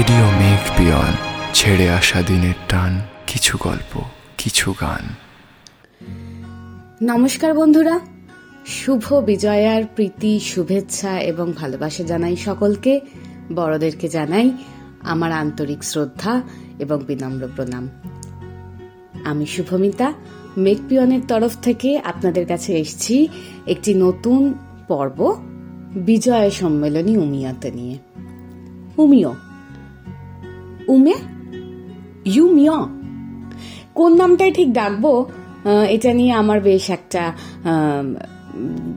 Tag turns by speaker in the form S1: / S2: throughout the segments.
S1: Radio মেঘ peon ছেড়ে আসা দিনের টান, কিছু গল্প, কিছু গান।
S2: নমস্কার বন্ধুরা। শুভ বিজয়ার প্রীতি, শুভেচ্ছা এবং ভালোবাসা জানাই সকলকে। বড়দেরকে জানাই আমার আন্তরিক শ্রদ্ধা এবং বিনম্র প্রণাম। আমি শুভমিতা মেঘপিয়নের তরফ থেকে আপনাদের কাছে এসেছি একটি নতুন পর্ব বিজয় সম্মেলনী উমিয়াতে নিয়ে। উমিয় উমে? ইউ ইউমিয় কোন নামটাই ঠিক ডাকবো? এটা নিয়ে আমার বেশ একটা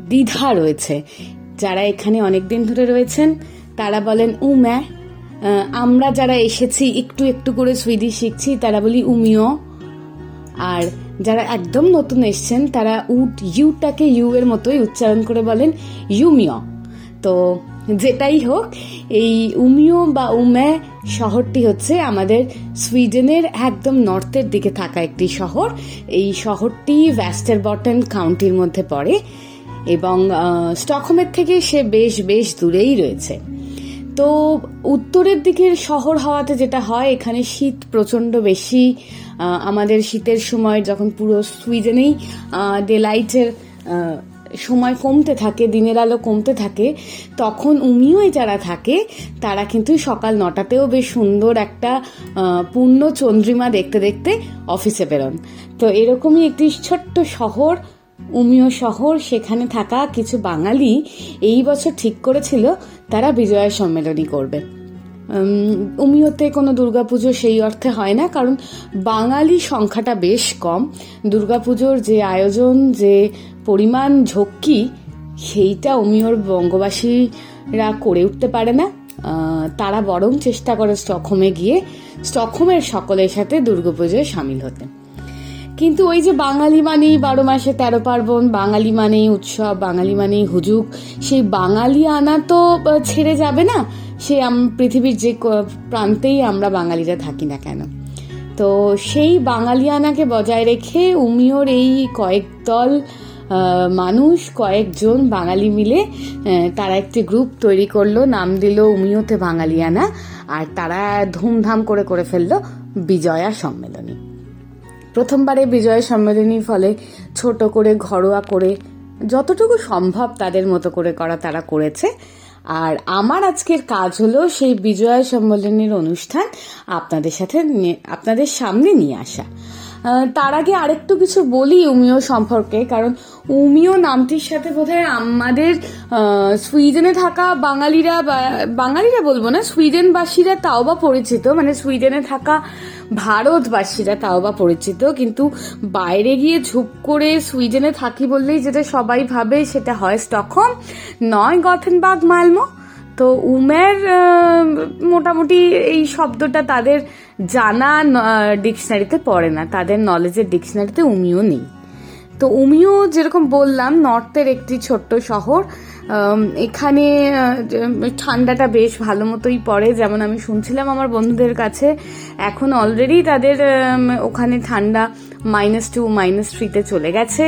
S2: দ্বিধা রয়েছে। যারা এখানে অনেক দিন ধরে রয়েছেন, তারা বলেন উম্যা আমরা যারা এসেছি, একটু একটু করে সুইডিশ শিখছি, তারা বলি উমিও। আর যারা একদম নতুন এসছেন, তারা উট, ইউটাকে ইউ এর মতোই উচ্চারণ করে বলেন ইউমিয় তো যেটাই হোক, এই উমিও বা উমে শহরটি হচ্ছে আমাদের সুইডেনের একদম নর্থের দিকে থাকা একটি শহর। এই শহরটি ভ্যাস্টার বটন কাউন্টির মধ্যে পড়ে এবং স্টকহোমের থেকে সে বেশ বেশ দূরেই রয়েছে। তো উত্তরের দিকের শহর হওয়াতে যেটা হয়, এখানে শীত প্রচণ্ড বেশি। আমাদের শীতের সময় যখন পুরো সুইডেনেই ডে লাইটের সময় কমতে থাকে দিনের আলো কমতে থাকে তখন উমিওয় যারা থাকে তারা কিন্তু সকাল নটাতেও বেশ সুন্দর একটা পূর্ণ চন্দ্রিমা দেখতে দেখতে অফিসে বেরোন। তো এরকমই একটি ছোট্ট শহর উমিয় শহর সেখানে থাকা কিছু বাঙালি এই বছর ঠিক করেছিল তারা বিজয়া সম্মেলনী করবে। উম, উমিয়তে কোনো দুর্গাপুজো সেই অর্থে হয় না কারণ বাঙালি সংখ্যাটা বেশ কম। দুর্গাপুজোর যে আয়োজন যে পরিমাণ ঝক্কি, সেইটা উমিয়র বঙ্গবাসীরা করে উঠতে পারে না। তারা বরং চেষ্টা করে স্টকহোমে গিয়ে স্টকহোমের সকলের সাথে দুর্গাপুজোয় সামিল হতে। কিন্তু ওই যে বাঙালি মানেই বারো মাসে তেরো পার্বণ, বাঙালি মানেই উৎসব, বাঙালি মানেই হুজুক সেই বাঙালি আনা তো ছেড়ে যাবে না। সে পৃথিবীর যে প্রান্তেই আমরা বাঙালিরা থাকি না কেন? তো সেই বাঙালিয়ানাকে বজায় রেখে উমিওর এই কয়েক দল মানুষ, কয়েকজন বাঙালি মিলে তারা একটি গ্রুপ তৈরি করল, নাম দিল উমিওতে বাঙালিয়ানা, আর তারা ধুমধাম করে করে ফেলল বিজয়া সম্মেলনী। প্রথমবারে বিজয় সম্মেলনীর ফলে ছোট করে, ঘরোয়া করে, যতটুকু সম্ভব তাদের মতো করে করা তারা করেছে। আর আমার আজকের কাজ হলো সেই বিজয়া সম্মেলনীর অনুষ্ঠান আপনাদের সাথে আপনাদের সামনে নিয়ে আসা। তার আগে আরেকটু কিছু বলি উমিও সম্পর্কে, কারণ উমিও নামটির সাথে বোধহয় আমাদের সুইডেনে থাকা বাঙালিরা বাঙালিরা বলব না, সুইডেনবাসীরা তাও বা পরিচিত মানে সুইডেনে থাকা ভারতবাসীরা তাও বা পরিচিত, কিন্তু বাইরে গিয়ে ঝুপ করে সুইডেনে থাকি বললেই যেটা সবাই ভাবে সেটা হয় স্টকহোম, নয় গথেনবাগ মালমো তো উমের মোটামুটি এই শব্দটা তাদের জানা ডিকশনারিতে পড়ে না। তাদের নলেজের ডিকশনারিতে উমিও নেই। তো উমিও যেরকম বললাম, নর্থের একটি ছোট্ট শহর। এখানে ঠান্ডাটা বেশ ভালো মতোই পড়ে। যেমন আমি শুনছিলাম আমার বন্ধুদের কাছে, এখন অলরেডি তাদের ওখানে ঠান্ডা মাইনাস টু মাইনাস থ্রিতে চলে গেছে।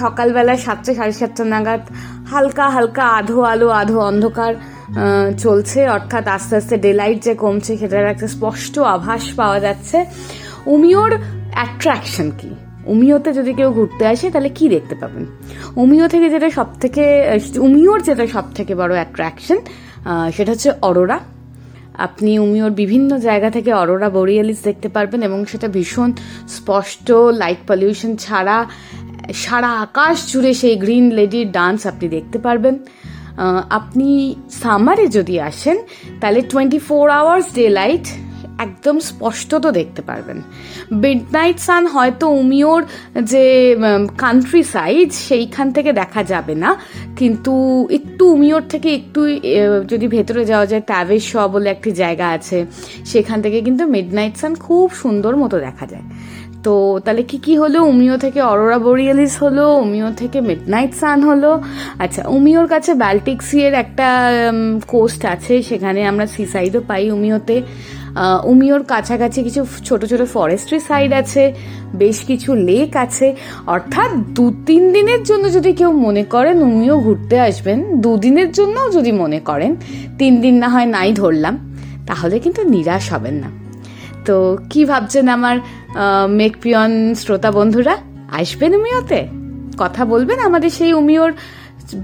S2: সকালবেলা সাতটা সাড়ে সাতটা নাগাদ হালকা হালকা আধো আলো, আধো অন্ধকার চলছে। অর্থাৎ আস্তে আস্তে ডেলাইট যে কমছে সেটার একটা স্পষ্ট আভাস পাওয়া যাচ্ছে। উমিওর অ্যাট্রাকশন কি? উমিওতে যদি কেউ ঘুরতে আসে তাহলে কি দেখতে পাবেন? উমিও থেকে যেটা সব থেকে উমিওর যেটা সব থেকে বড় অ্যাট্রাকশন সেটা হচ্ছে অরোরা। আপনি উমিওর বিভিন্ন জায়গা থেকে অরোরা বোরিয়ালিস দেখতে পারবেন এবং সেটা ভীষণ স্পষ্ট লাইট পলিউশন ছাড়া সারা আকাশ জুড়ে সেই গ্রিন লেডির ডান্স আপনি দেখতে পারবেন। আপনি সামারে যদি আসেন, তাহলে twenty four hours day light একদম স্পষ্ট তো দেখতে পারবেন। মিড নাইট সান হয়তো উমিওর যে কান্ট্রি সাইড সেইখান থেকে দেখা যাবে না, কিন্তু একটু উমিওর থেকে একটু যদি ভেতরে যাওয়া যায় ট্যাভেশ শ বলে একটি জায়গা আছে, সেখান থেকে কিন্তু মিড নাইট সান খুব সুন্দর মতো দেখা যায়। তো তাহলে কি কি হলো? উমিও থেকে অরোরা বোরিয়ালিস হলো, উমিও থেকে মিডনাইট সান হলো। আচ্ছা উমিওর কাছে ব্যালটিক সি এর একটা কোস্ট আছে, সেখানে আমরা সি সাইডও পাই উমিওতে। উমিওর কাছাকাছি কিছু ছোট ছোট ফরেস্ট্রি সাইড আছে, বেশ কিছু লেক আছে। অর্থাৎ দু তিন দিনের জন্য যদি কেউ মনে করেন উমিও ঘুরতে আসবেন দুদিনের জন্যও যদি মনে করেন, তিন দিন না হয় নাই ধরলাম, তাহলে কিন্তু নিরাশ হবেন না। তো কি ভাবছেন আমার মেকপিয়ন শ্রোতা বন্ধুরা, আসবেন উমিওতে। কথা বলবেন আমাদের সেই উমিওর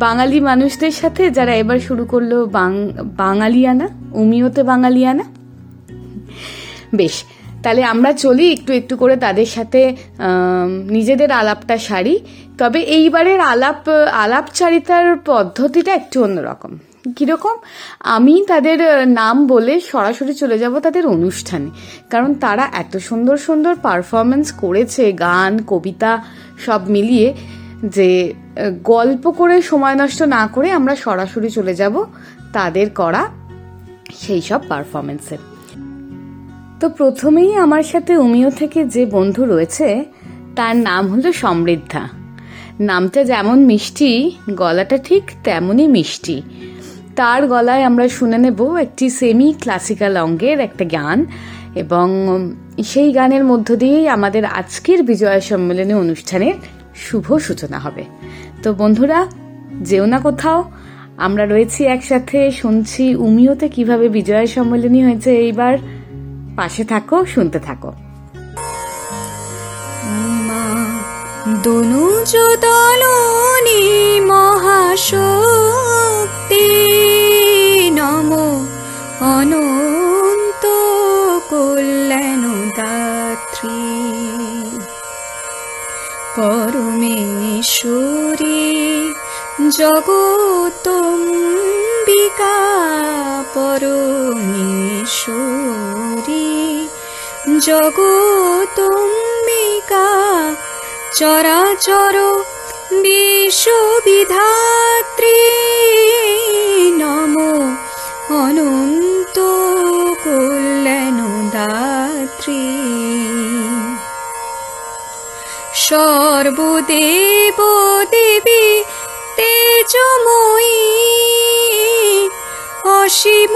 S2: বাঙালি মানুষদের সাথে যারা এবার শুরু করল বাঙালিয়ানা, উমিওতে বাঙালিয়ানা। বেশ, তাহলে আমরা চলি একটু একটু করে তাদের সাথে নিজেদের আলাপটা সারি। তবে এইবারের আলাপ, আলাপচারিতার পদ্ধতিটা একটু অন্যরকম। কীরকম? আমি তাদের নাম বলে সরাসরি চলে যাব তাদের অনুষ্ঠানে। কারণ তারা এত সুন্দর সুন্দর পারফরমেন্স করেছে, গান, কবিতা সব মিলিয়ে যে গল্প করে সময় নষ্ট না করে আমরা সরাসরি চলে যাব তাদের করা সেই সব পারফরমেন্সের তো প্রথমেই আমার সাথে উমিও থেকে যে বন্ধু রয়েছে, তার নাম হলো সমৃদ্ধা। নামটা যেমন মিষ্টি, গলাটা ঠিক তেমনই মিষ্টি। তার গলায় আমরা শুনে নেব একটি সেমি ক্লাসিক্যাল অঙ্গের একটা গান এবং সেই গানের মধ্য দিয়েই আমাদের আজকের বিজয়া সম্মেলনী অনুষ্ঠানের শুভ সূচনা হবে। তো বন্ধুরা, যেও না কোথাও, আমরা রয়েছি একসাথে, শুনছি উমিওতে কীভাবে বিজয়া সম্মেলনী হয়েছে, এইবার পাশে থাকো, শুনতে থাকো।
S3: দনুজ দলনি মহাশক্তি নম অনন্ত কল্যাণ দাত্রী পরমেশ্বরী জগতম্বিকা পরমেশ্বরী জগতম্বিকা চরাচর বিশ্ববিধাত্রী নম। অনন্ত কল্যাণ দাত্রী সর্বদেব দেবী তেজময়ী অসীম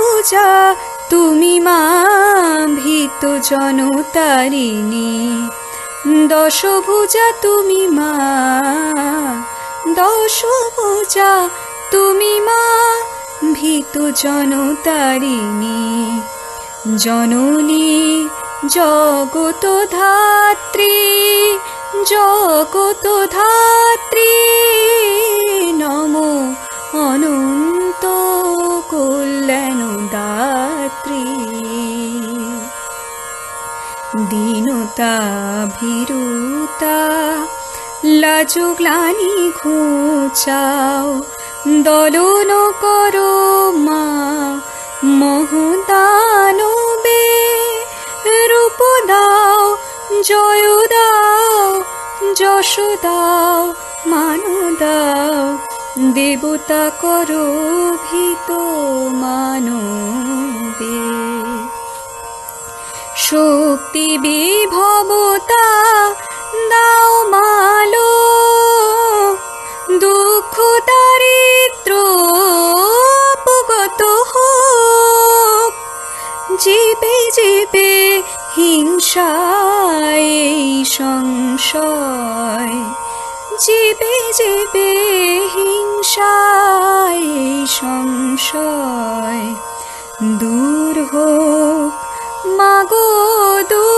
S3: পূজা, তুমি মা ভীত জনতারিণী। দশ ভুজা তুমি মা। দশ ভুজা তুমি মা ভীত জনতারিণী। জননী, জগত ধাত্রী জগত ধাত্রী, নম অনন্ত কল্যাণ দাত্রী দীনতা ভীরুতা লাজু গ্লানি ঘুচাও দলন করো মা মহদানবে রূপ দাও জয় দাও যশ দাও মান দাও দেবতা করো ভীত মানবে। শক্তি বিভবতা দাও মালো। দুঃখ দারিদ্র উপগত হোক। জীবে জীবে হিংসায় সংশয়। জীবে জীবে হিংসায় সংশয়। দূর হোক মাগো দূর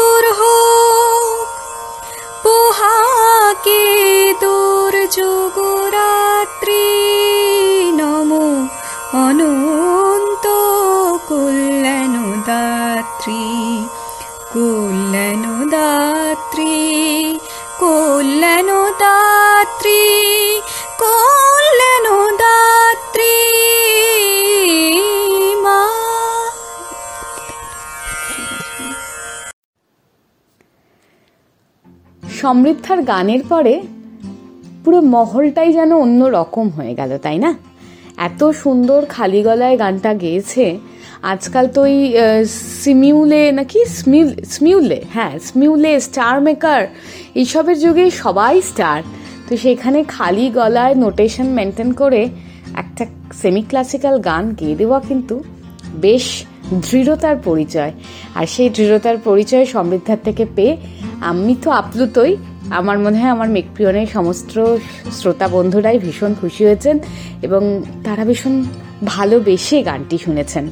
S2: সমৃদ্ধার গানের পরে পুরো মহলটাই যেন অন্য রকম হয়ে গেল, তাই না? এত সুন্দর খালি গলায় গানটা গেয়েছে। আজকাল তো ওই সিমিউলে নাকি? স্মিউলে হ্যাঁ স্মিউলে, স্টার মেকার, এইসবের যুগে সবাই স্টার। তো সেখানে খালি গলায় নোটেশন মেনটেন করে একটা সেমি ক্লাসিক্যাল গান গেয়ে দেওয়া কিন্তু বেশ দৃঢ়তার পরিচয়। আর সেই দৃঢ়তার পরিচয় সমৃদ্ধার থেকে পেয়ে আমি তো আপ্লুতই। আমার মনে হয় আমার মেকপ্রিয়নের সমস্ত শ্রোতা বন্ধুরাই ভীষণ খুশি হয়েছেন এবং তারা ভীষণ ভালোবেসে গানটি শুনেছেন।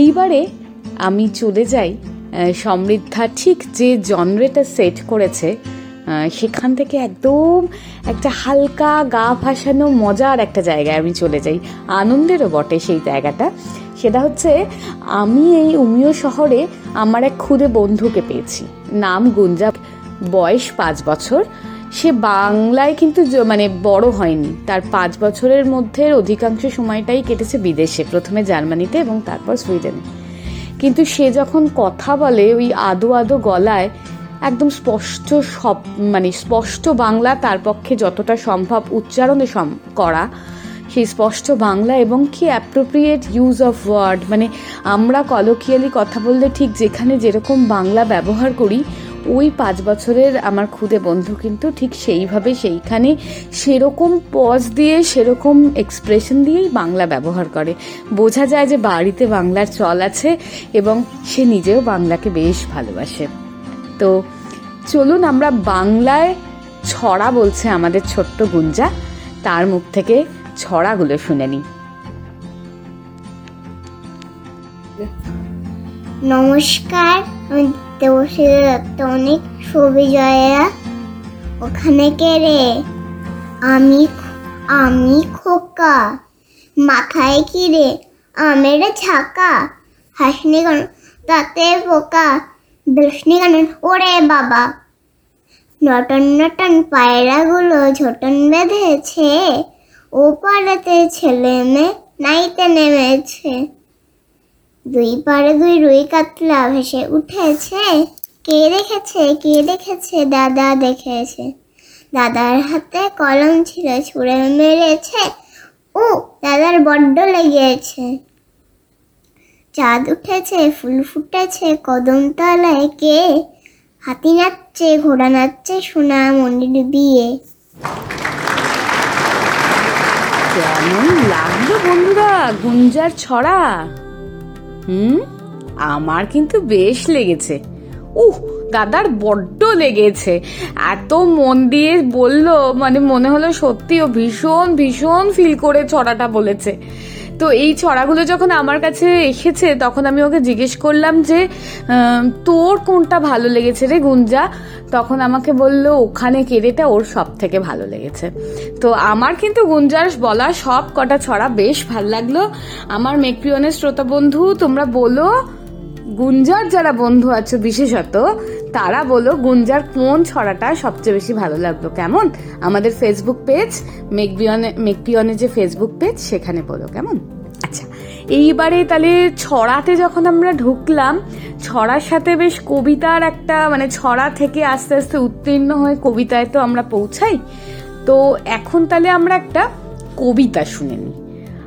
S2: এইবারে আমি চলে যাই সমৃদ্ধা ঠিক যে জনরেটা সেট করেছে সেখান থেকে একদম একটা হালকা গা ভাসানো মজার একটা জায়গায় আমি চলে যাই। আনন্দেরও বটে সেই জায়গাটা। সেটা হচ্ছে, আমি এই উমিয় শহরে আমার এক খুদে বন্ধুকে পেয়েছি। নাম গুঞ্জা। বয়স পাঁচ বছর। সে বাংলায় কিন্তু মানে বড় হয়নি। তার পাঁচ বছরের মধ্যে অধিকাংশ সময়টাই কেটেছে বিদেশে, প্রথমে জার্মানিতে এবং তারপর সুইডেনে। কিন্তু সে যখন কথা বলে ওই আদো আদো গলায় একদম স্পষ্ট সব মানে স্পষ্ট বাংলা তার পক্ষে যতটা সম্ভব উচ্চারণে সম- করা। সেই স্পষ্ট বাংলা এবং কি অ্যাপ্রোপ্রিয়েট ইউজ অফ ওয়ার্ড মানে আমরা কলোকিয়ালি কথা বললে ঠিক যেখানে যেরকম বাংলা ব্যবহার করি, ওই পাঁচ বছরের আমার খুদে বন্ধু কিন্তু ঠিক সেইভাবে সেইখানে সেরকম পজ দিয়ে, সেরকম এক্সপ্রেশন দিয়েই বাংলা ব্যবহার করে। বোঝা যায় যে বাড়িতে বাংলার চল আছে এবং সে নিজেও বাংলাকে বেশ ভালোবাসে। তো চলুন আমরা বাংলায় ছড়া বলছে আমাদের ছোট্ট গুঞ্জা। তার মুখ থেকে ছড়াগুলো শুনে নিই।
S4: নমস্কার, আমি দত্ত, অনেক সুবিজয়া ওখানে কে রে? আমি আমি খোকা। মাথায় কি রে? আমের ছাকা। হাসনি কেন তাতে পোকা। বৃষ্ণি কেন ওরে বাবা। নটন নটন, পায়রাগুলো ঝোটন বেঁধেছে। ও পাড়াতে ছেলে মেয়ে নাইতে নেমেছে। দুই পাড়ে দুই রুই কাতলা ভেসে উঠেছে। কে দেখেছে কে দেখেছে? দাদা দেখেছে। দাদার হাতে কলম ছিল, ছুঁড়ে মেরেছে। ও, দাদার বড্ড লেগেছে। চাঁদ উঠেছে, ফুল ফুটেছে, কদম তলায় কে? হাতি নাচছে, ঘোড়া নাচছে, সোনা মন্দির বিয়ে
S2: কেমন লাগল বন্ধুরা, গুঞ্জার ছড়া? হুম? আমার কিন্তু বেশ লেগেছে। উহ, দাদার বড্ড লেগেছে। এত মন দিয়ে বলল মানে মনে হলো সত্যি ও ভীষণ ভীষণ ফিল করে ছড়াটা বলেছে। তো এই ছড়াগুলো যখন আমার কাছে এসেছে, তখন আমি ওকে জিজ্ঞেস করলাম যে তোর কোনটা ভালো লেগেছে রে গুঞ্জা? তখন আমাকে বলল, ওখানে কেড়েটা ওর সব থেকে ভালো লেগেছে। তো আমার কিন্তু গুঞ্জার বলা সব কটা ছড়া বেশ ভালো লাগল। আমার মেকপ্রিয়নের শ্রোতা বন্ধু, তোমরা বলো, গুঞ্জার যারা বন্ধু আছো বিশেষত তারা বলো গুঞ্জার কোন ছড়াটা সবচেয়ে বেশি ভালো লাগল। কেমন? আমাদের ফেসবুক পেজ মেকবিয়নে মেকপিয়নে যে ফেসবুক পেজ সেখানে বলো, কেমন? আচ্ছা এইবারে তাহলে ছড়াতে যখন আমরা ঢুকলাম, ছড়ার সাথে বেশ কবিতার একটা মানে ছড়া থেকে আস্তে আস্তে উত্তীর্ণ হয়ে কবিতায় তো আমরা পৌঁছাই। তো এখন তাহলে আমরা একটা কবিতা শুনে নিই।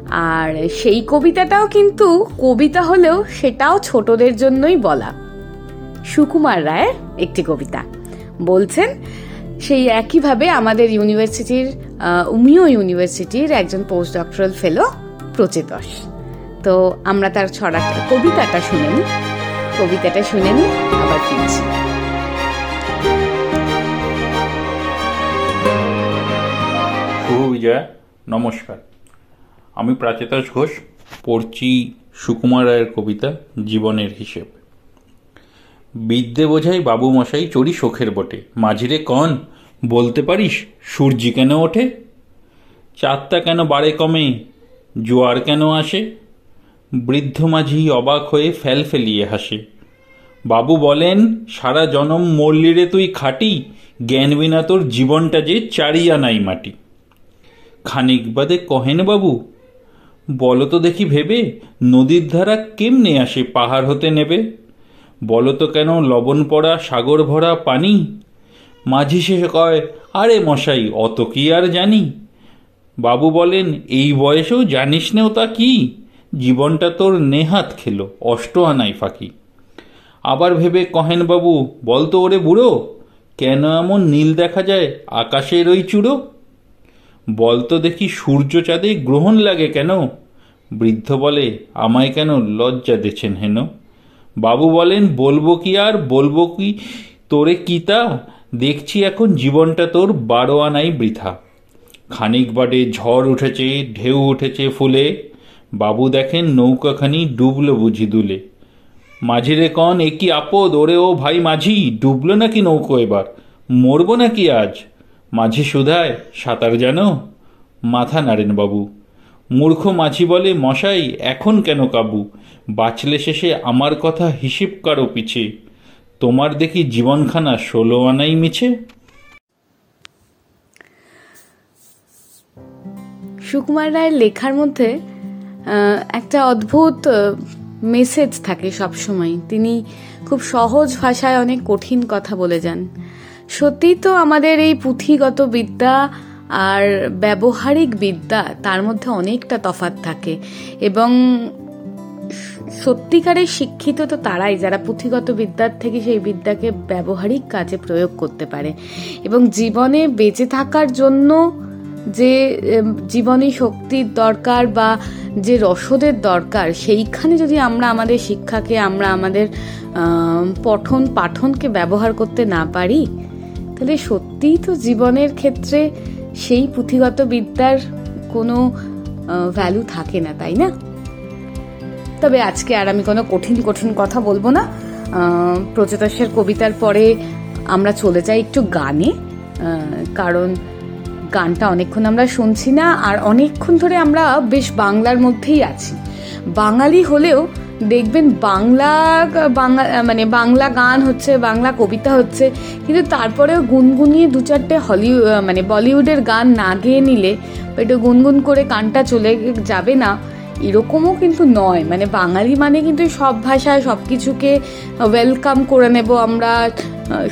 S2: আর সেই কবিতাটাও কিন্তু কবিতা হলেও সেটাও ছোটদের জন্যই বলা। সুকুমার রায়ের একটি কবিতা। বলছেন, সেই একইভাবে আমাদের ইউনিভার্সিটির উমিও ইউনিভার্সিটির একজন পোস্ট ডক্টরাল ফেলো প্রচেতস। তো আমরা তার ছড়াটা কবিতাটা শুনে নিই। কবিতাটা শুনে নিই, আবার ফিরছি।
S5: বিজয়া, নমস্কার। আমি প্রাচেতাস ঘোষ, পড়ছি সুকুমার রায়ের কবিতা জীবনের হিসেব। বিদ্যে বোঝাই বাবু মশাই চড়ি শোখের বটে। মাঝিরে কন, বলতে পারিস সূর্যি কেন ওঠে? চাঁদটা কেন বাড়ে কমে, জোয়ার কেন আসে? বৃদ্ধ মাঝি অবাক হয়ে ফেল ফেলিয়ে হাসে। বাবু বলেন, সারা জনম মল্লিরে তুই খাটি, জ্ঞান বিনা তোর জীবনটা যে চারিয়া নাই মাটি। খানিক বাদে কহেন বাবু বলো তো দেখি ভেবে, নদীর ধারা কেমনে আসে পাহাড় হতে নেবে? বলো তো কেন লবণ পড়া, সাগর ভরা পানি? মাঝি শেষে কয়, আরে মশাই, অত কি আর জানি? বাবু বলেন, এই বয়সেও জানিস নেও তা কি? জীবনটা তোর নেহাত খেলো, অষ্ট আনাই ফাঁকি। আবার ভেবে কহেন বাবু, বলতো ওরে বুড়ো, কেন এমন নীল দেখা যায়, আকাশের ওই চূড়ো? বলতো দেখি সূর্য চাঁদে গ্রহণ লাগে কেন? বৃদ্ধ বলে, আমায় কেন লজ্জা দেছেন হেন? বাবু বলেন, বলব কি আর? বলব কি? তোরে কিতা দেখছি এখন জীবনটা তোর বারো আনাই বৃথা। খানিক বাদে ঝড় উঠেছে, ঢেউ উঠেছে ফুলে। বাবু দেখেন নৌকাখানি ডুবলো বুঝি দুলে। মাঝিরে কন, এ কি আপদ? ওরে ও ভাই মাঝি, ডুবলো নাকি নৌকো এবার? মরবো নাকি আজ? মাঝি সুধায়, সাঁতার জানো? মাথা নাড়েন বাবু। মূর্খ মাঝি বলে, মশাই, এখন কেন কাবু? বাঁচলে শেষে আমার কথা হিসেব কারও পিছে? তোমার দেখি জীবনখানা ষোলো আনাই মিছে?
S2: সুকুমার রায়ের লেখার মধ্যে একটা অদ্ভুত মেসেজ থাকে সবসময়। তিনি খুব সহজ ভাষায় অনেক কঠিন কথা বলে যান। সত্যি তো আমাদের এই পুঁথিগত বিদ্যা আর ব্যবহারিক বিদ্যা তার মধ্যে অনেকটা তফাৎ থাকে। এবং সত্যিকারের শিক্ষিত তো তারাই, যারা পুঁথিগত বিদ্যার থেকে সেই বিদ্যাকে ব্যবহারিক কাজে প্রয়োগ করতে পারে। এবং জীবনে বেঁচে থাকার জন্য যে জীবনী শক্তির দরকার বা যে রসদের দরকার, সেইখানে যদি আমরা আমাদের শিক্ষাকে, আমরা আমাদের পঠন পাঠনকে ব্যবহার করতে না পারি, তাহলে সত্যিই তো জীবনের ক্ষেত্রে সেই পুঁথিগত বিদ্যার কোনো ভ্যালু থাকে না, তাই না? তবে আজকে আর আমি কোনো কঠিন কঠিন কথা বলব না। আহ, কবিতার পরে আমরা চলে যাই একটু গানে। কারণ গানটা অনেকক্ষণ আমরা শুনছি না আর অনেকক্ষণ ধরে আমরা বেশ বাংলার মধ্যেই আছি। বাঙালি হলেও দেখবেন বাংলা বাংলা মানে বাংলা গান হচ্ছে বাংলা কবিতা হচ্ছে কিন্তু তারপরেও গুনগুনিয়ে দু চারটে হলিউড মানে বলিউডের গান না গেয়ে নিলে একটু গুনগুন করে গানটা চলে যাবে না। এরকমও কিন্তু নয়। মানে বাঙালি মানে কিন্তু সব ভাষায় সব কিছুকে ওয়েলকাম করে নেব আমরা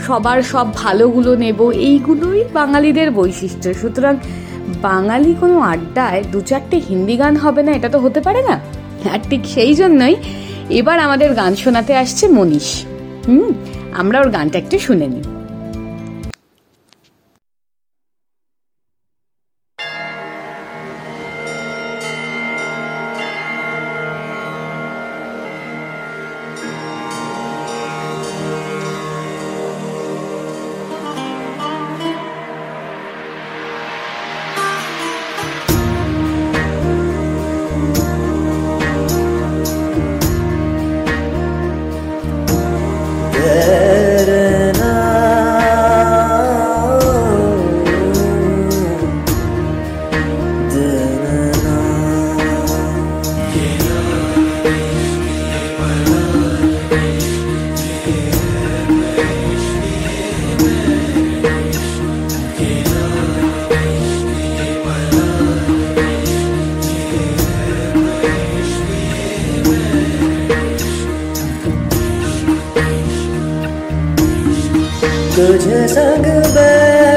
S2: সবার সব ভালোগুলো নেব। এইগুলোই বাঙালিদের বৈশিষ্ট্য। সুতরাং বাঙালি কোনো আড্ডায় দু চারটে হিন্দি গান হবে না, এটা তো হতে পারে না? আর ঠিক সেই জন্যই এবার আমাদের গান শোনাতে আসছে মনীষ। হুম, আমরা ওর গানটা একটু শুনে নিই।
S6: तुझे संग बैर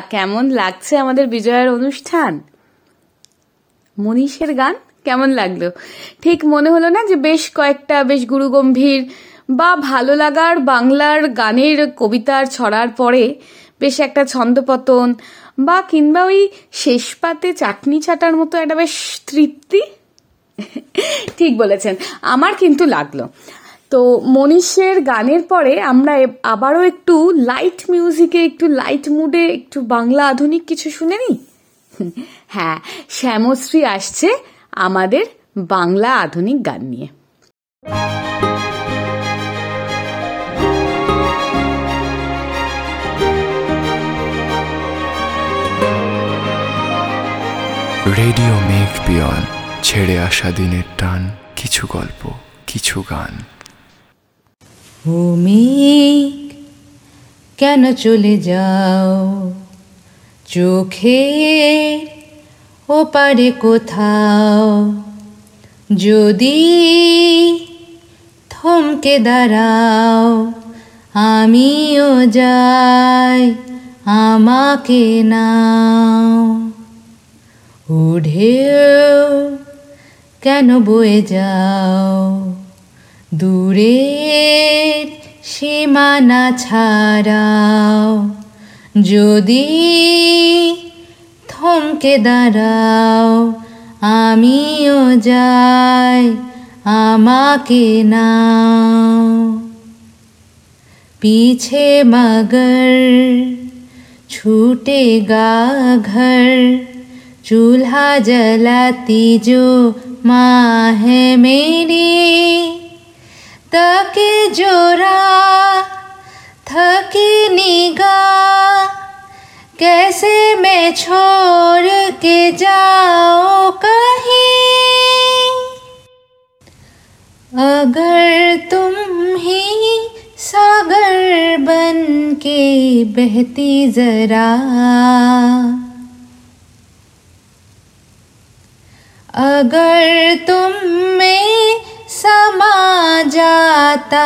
S2: কেমন লাগছে আমাদের বিজয়ের অনুষ্ঠান? মনীষের গান কেমন লাগল? ঠিক মনে হলো না যে বেশ কয়েকটা বেশ গুরুগম্ভীর বা ভালো লাগার বাংলার গানের কবিতার ছড়ার পরে বেশ একটা ছন্দপতন বা কিংবা ওই শেষ পাতে চাটনি ছাটার মতো একটা বেশ তৃপ্তি? ঠিক বলেছেন। আমার কিন্তু লাগল। তো মনীষের গানের পরে আমরা আবারও একটু লাইট মিউজিকে একটু লাইট মুডে একটু বাংলা আধুনিক কিছু শুনে নিই? হ্যাঁ শ্যামশ্রী আসছে আমাদের বাংলা আধুনিক গান নিয়ে।
S1: রেডিও মেঘ পিয়ন, ছেড়ে আসা দিনের টান, কিছু গল্প, কিছু গান।
S7: ও মেঘ কেন চলে যাও? চোখের ওপারে কোথাও? যদি থমকে দাঁড়াও, আমিও যাই, আমাকে নাও। উঠেও কেন বয়ে যাও? দূরের সীমানা ছাড়াও যদি থমকে দাঁড়াও আমিও যাই আমাকে নাও पीछे मगर छूटेगा घर चूल्हा जलाती जो माँ है मेरी तके जोरा, थकी निगाह कैसे मैं छोड़ के जाओ कहीं? अगर तुम ही सागर बन के बहती जरा, अगर तुम में समा जाता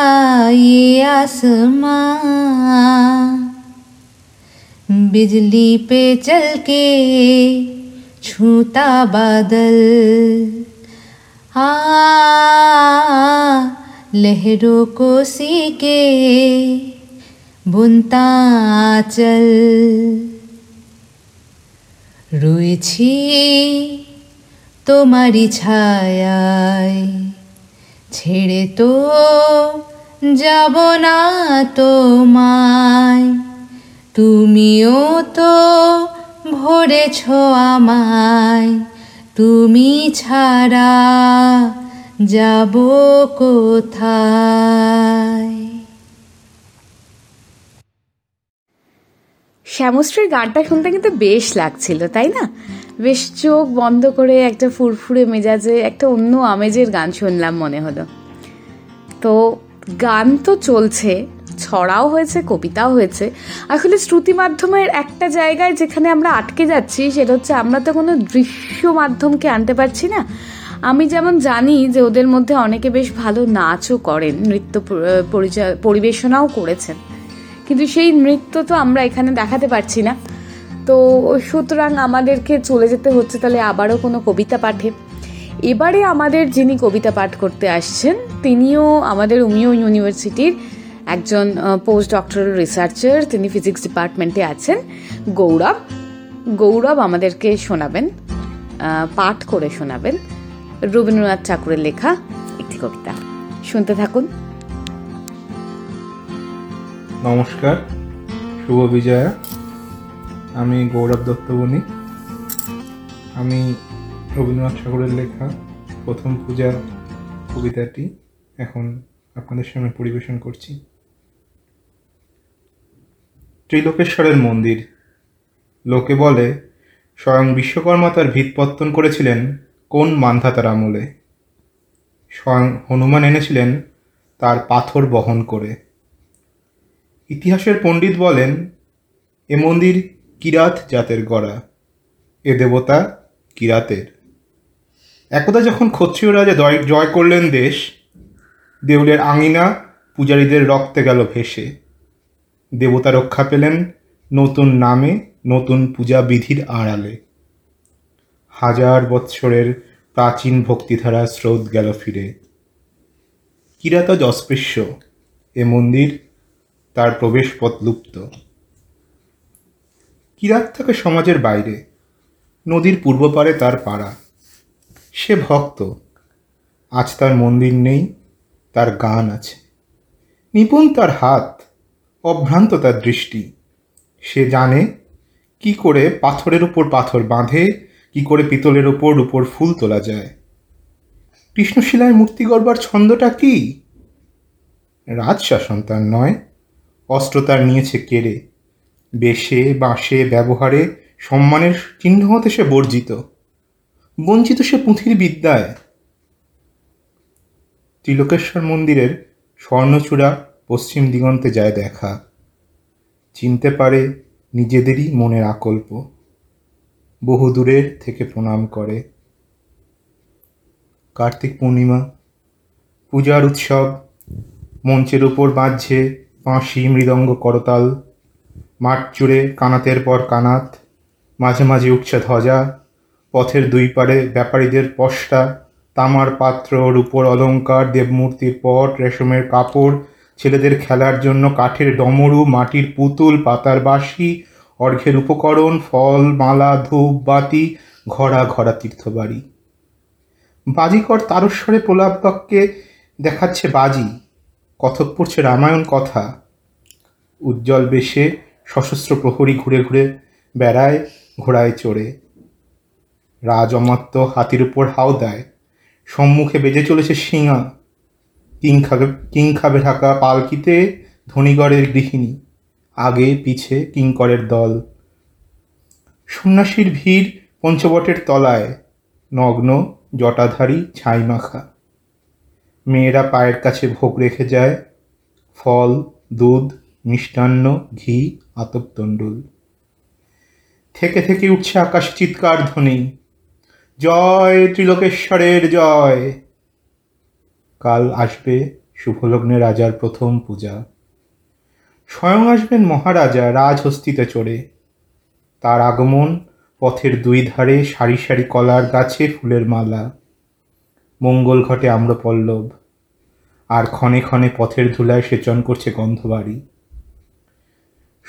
S7: ये आसमां बिजली पे चल के छूता बादल आ लहरों को सी के বুনতা চল রয়েছি তোমারই ছায়ায় ছেড়ে তো যাব না তোমায়। তুমিও তো ভরেছ আমায়। তুমি ছাড়া যাব কোথায়?
S2: শ্যামশ্রীর গানটা শুনতে কিন্তু বেশ লাগছিল, তাই না? বেশ চোখ বন্ধ করে একটা ফুরফুরে মেজাজে একটা অন্য আমেজের গান শুনলাম মনে হলো। তো গান তো চলছে, ছড়াও হয়েছে, কবিতাও হয়েছে। আসলে শ্রুতি মাধ্যমের একটা জায়গায় যেখানে আমরা আটকে যাচ্ছি সেটা হচ্ছে আমরা তো কোনো দৃশ্য মাধ্যমকে আনতে পারছি না। আমি যেমন জানি যে ওদের মধ্যে অনেকে বেশ ভালো নাচও করেন, নৃত্য পরিবেশনাও করেছেন। কিন্তু সেই নৃত্য তো আমরা এখানে দেখাতে পারছি না। তো সুতরাং আমাদেরকে চলে যেতে হচ্ছে তাহলে আবারও কোনো কবিতা পাঠে। এবারে আমাদের যিনি কবিতা পাঠ করতে আসছেন, তিনিও আমাদের উমিও ইউনিভার্সিটির একজন পোস্ট ডক্টরাল রিসার্চার তিনি ফিজিক্স ডিপার্টমেন্টে আছেন। গৌরব গৌরব আমাদেরকে শোনাবেন পাঠ করে শোনাবেন রবীন্দ্রনাথ ঠাকুরের লেখা একটি কবিতা। শুনতে থাকুন।
S8: নমস্কার, শুভ বিজয়া। আমি গৌরব দত্ত বণিক আমি রবীন্দ্রনাথ ঠাকুরের লেখা প্রথম পূজা কবিতাটি এখন আপনাদের সামনে পরিবেশন করছি। ত্রিলোকেশ্বরের মন্দির। লোকে বলে, স্বয়ং বিশ্বকর্মা তার ভিতপত্তন করেছিলেন কোন মান্ধাতার আমলে। স্বয়ং হনুমান এনেছিলেন তার পাথর বহন করে। ইতিহাসের পণ্ডিত বলেন, এ মন্দির কিরাত জাতের গড়া, এ দেবতা কিরাতের। একদা যখন ক্ষত্রিয় রাজা জয় করলেন দেশ, দেউলের আঙিনা পূজারীদের রক্তে গেল ভেসে। দেবতা রক্ষা পেলেন নতুন নামে, নতুন পূজা বিধির আড়ালে। হাজার বৎসরের প্রাচীন ভক্তিধারা স্রোত গেল ফিরে। কিরাত অস্পৃশ্য, এ মন্দির তার প্রবেশপথ লুপ্ত। কিরাত থাকে সমাজের বাইরে, নদীর পূর্ব পারে তার পাড়া। সে ভক্ত, আজ তার মন্দির নেই, তার গান আছে। নিপুণ তার হাত, অভ্রান্ত তার দৃষ্টি। সে জানে কি করে পাথরের উপর পাথর বাঁধে, কি করে পিতলের ওপর উপর ফুল তোলা যায়। কৃষ্ণশিলায় মূর্তি গড়বার ছন্দটা কি? রাজশাসন তার নয়, অস্ত্র তার নিয়েছে কেড়ে। বেশে বাঁশে ব্যবহারে সম্মানের চিহ্ন হতে সে বর্জিত। বঞ্চিত সে পুঁথির বিদ্যায়। ত্রিলোকেশ্বর মন্দিরের স্বর্ণচূড়া পশ্চিম দিগন্তে যায় দেখা। চিনতে পারে নিজেদেরই মনের আকল্প। বহু দূরের থেকে প্রণাম করে। কার্তিক পূর্ণিমা, পূজার উৎসব, মঞ্চের উপর বাজছে বাঁশি মৃদঙ্গ করতাল। মাঠ জুড়ে কানাতের পর কানাত, মাঝে মাঝে উঠছে ধ্বজা, পথের দুই পারে ব্যাপারীদের পশটা, তামার পাত্র রূপোর অলংকার, দেবমূর্তির পট, রেশমের কাপড়, ছেলেদের খেলার জন্য কাঠের ডমরু, মাটির পুতুল, পাতার বাঁশি, অর্ঘের উপকরণ, ফল, মালা, ধূপ, বাতি ঘরা ঘরা তীর্থবাড়ি। বাজিকর তারস্বরে প্রলাপ বাক্যে দেখাচ্ছে বাজি, কথক পড়ছে রামায়ণ কথা। উজ্জ্বল বেশে সশস্ত্র প্রহরী ঘুরে ঘুরে বেড়ায়, ঘোড়ায় চড়ে। রাজ অমাত্য হাতির উপর হাও দেয়। সম্মুখে বেজে চলেছে শিঙা কিং খাবে কিং খাবে ঢাকা পালকিতে ধনীগড়ের গৃহিণী। আগে পিছে কিঙ্করের দল। সন্ন্যাসীর ভিড় পঞ্চবটের তলায়। নগ্ন, জটাধারী ছাই মাখা মেয়েরা পায়ের কাছে ভোগ রেখে যায়। ফল, দুধ মিষ্টান্ন, ঘি আতপতণ্ডুল থেকে থেকে উঠছে আকাশ চিৎকার ধ্বনি। জয় ত্রিলোকেশ্বরের জয়। কাল আসবে শুভলগ্নে রাজার প্রথম পূজা। স্বয়ং আসবেন মহারাজা রাজহস্তিতে চড়ে। তার আগমন পথের দুই ধারে সারি সারি কলার গাছে ফুলের মালা। মঙ্গল ঘটে আম্রপল্লব। আর ক্ষণে ক্ষণে পথের ধুলায় সেচন করছে গন্ধবাড়ি।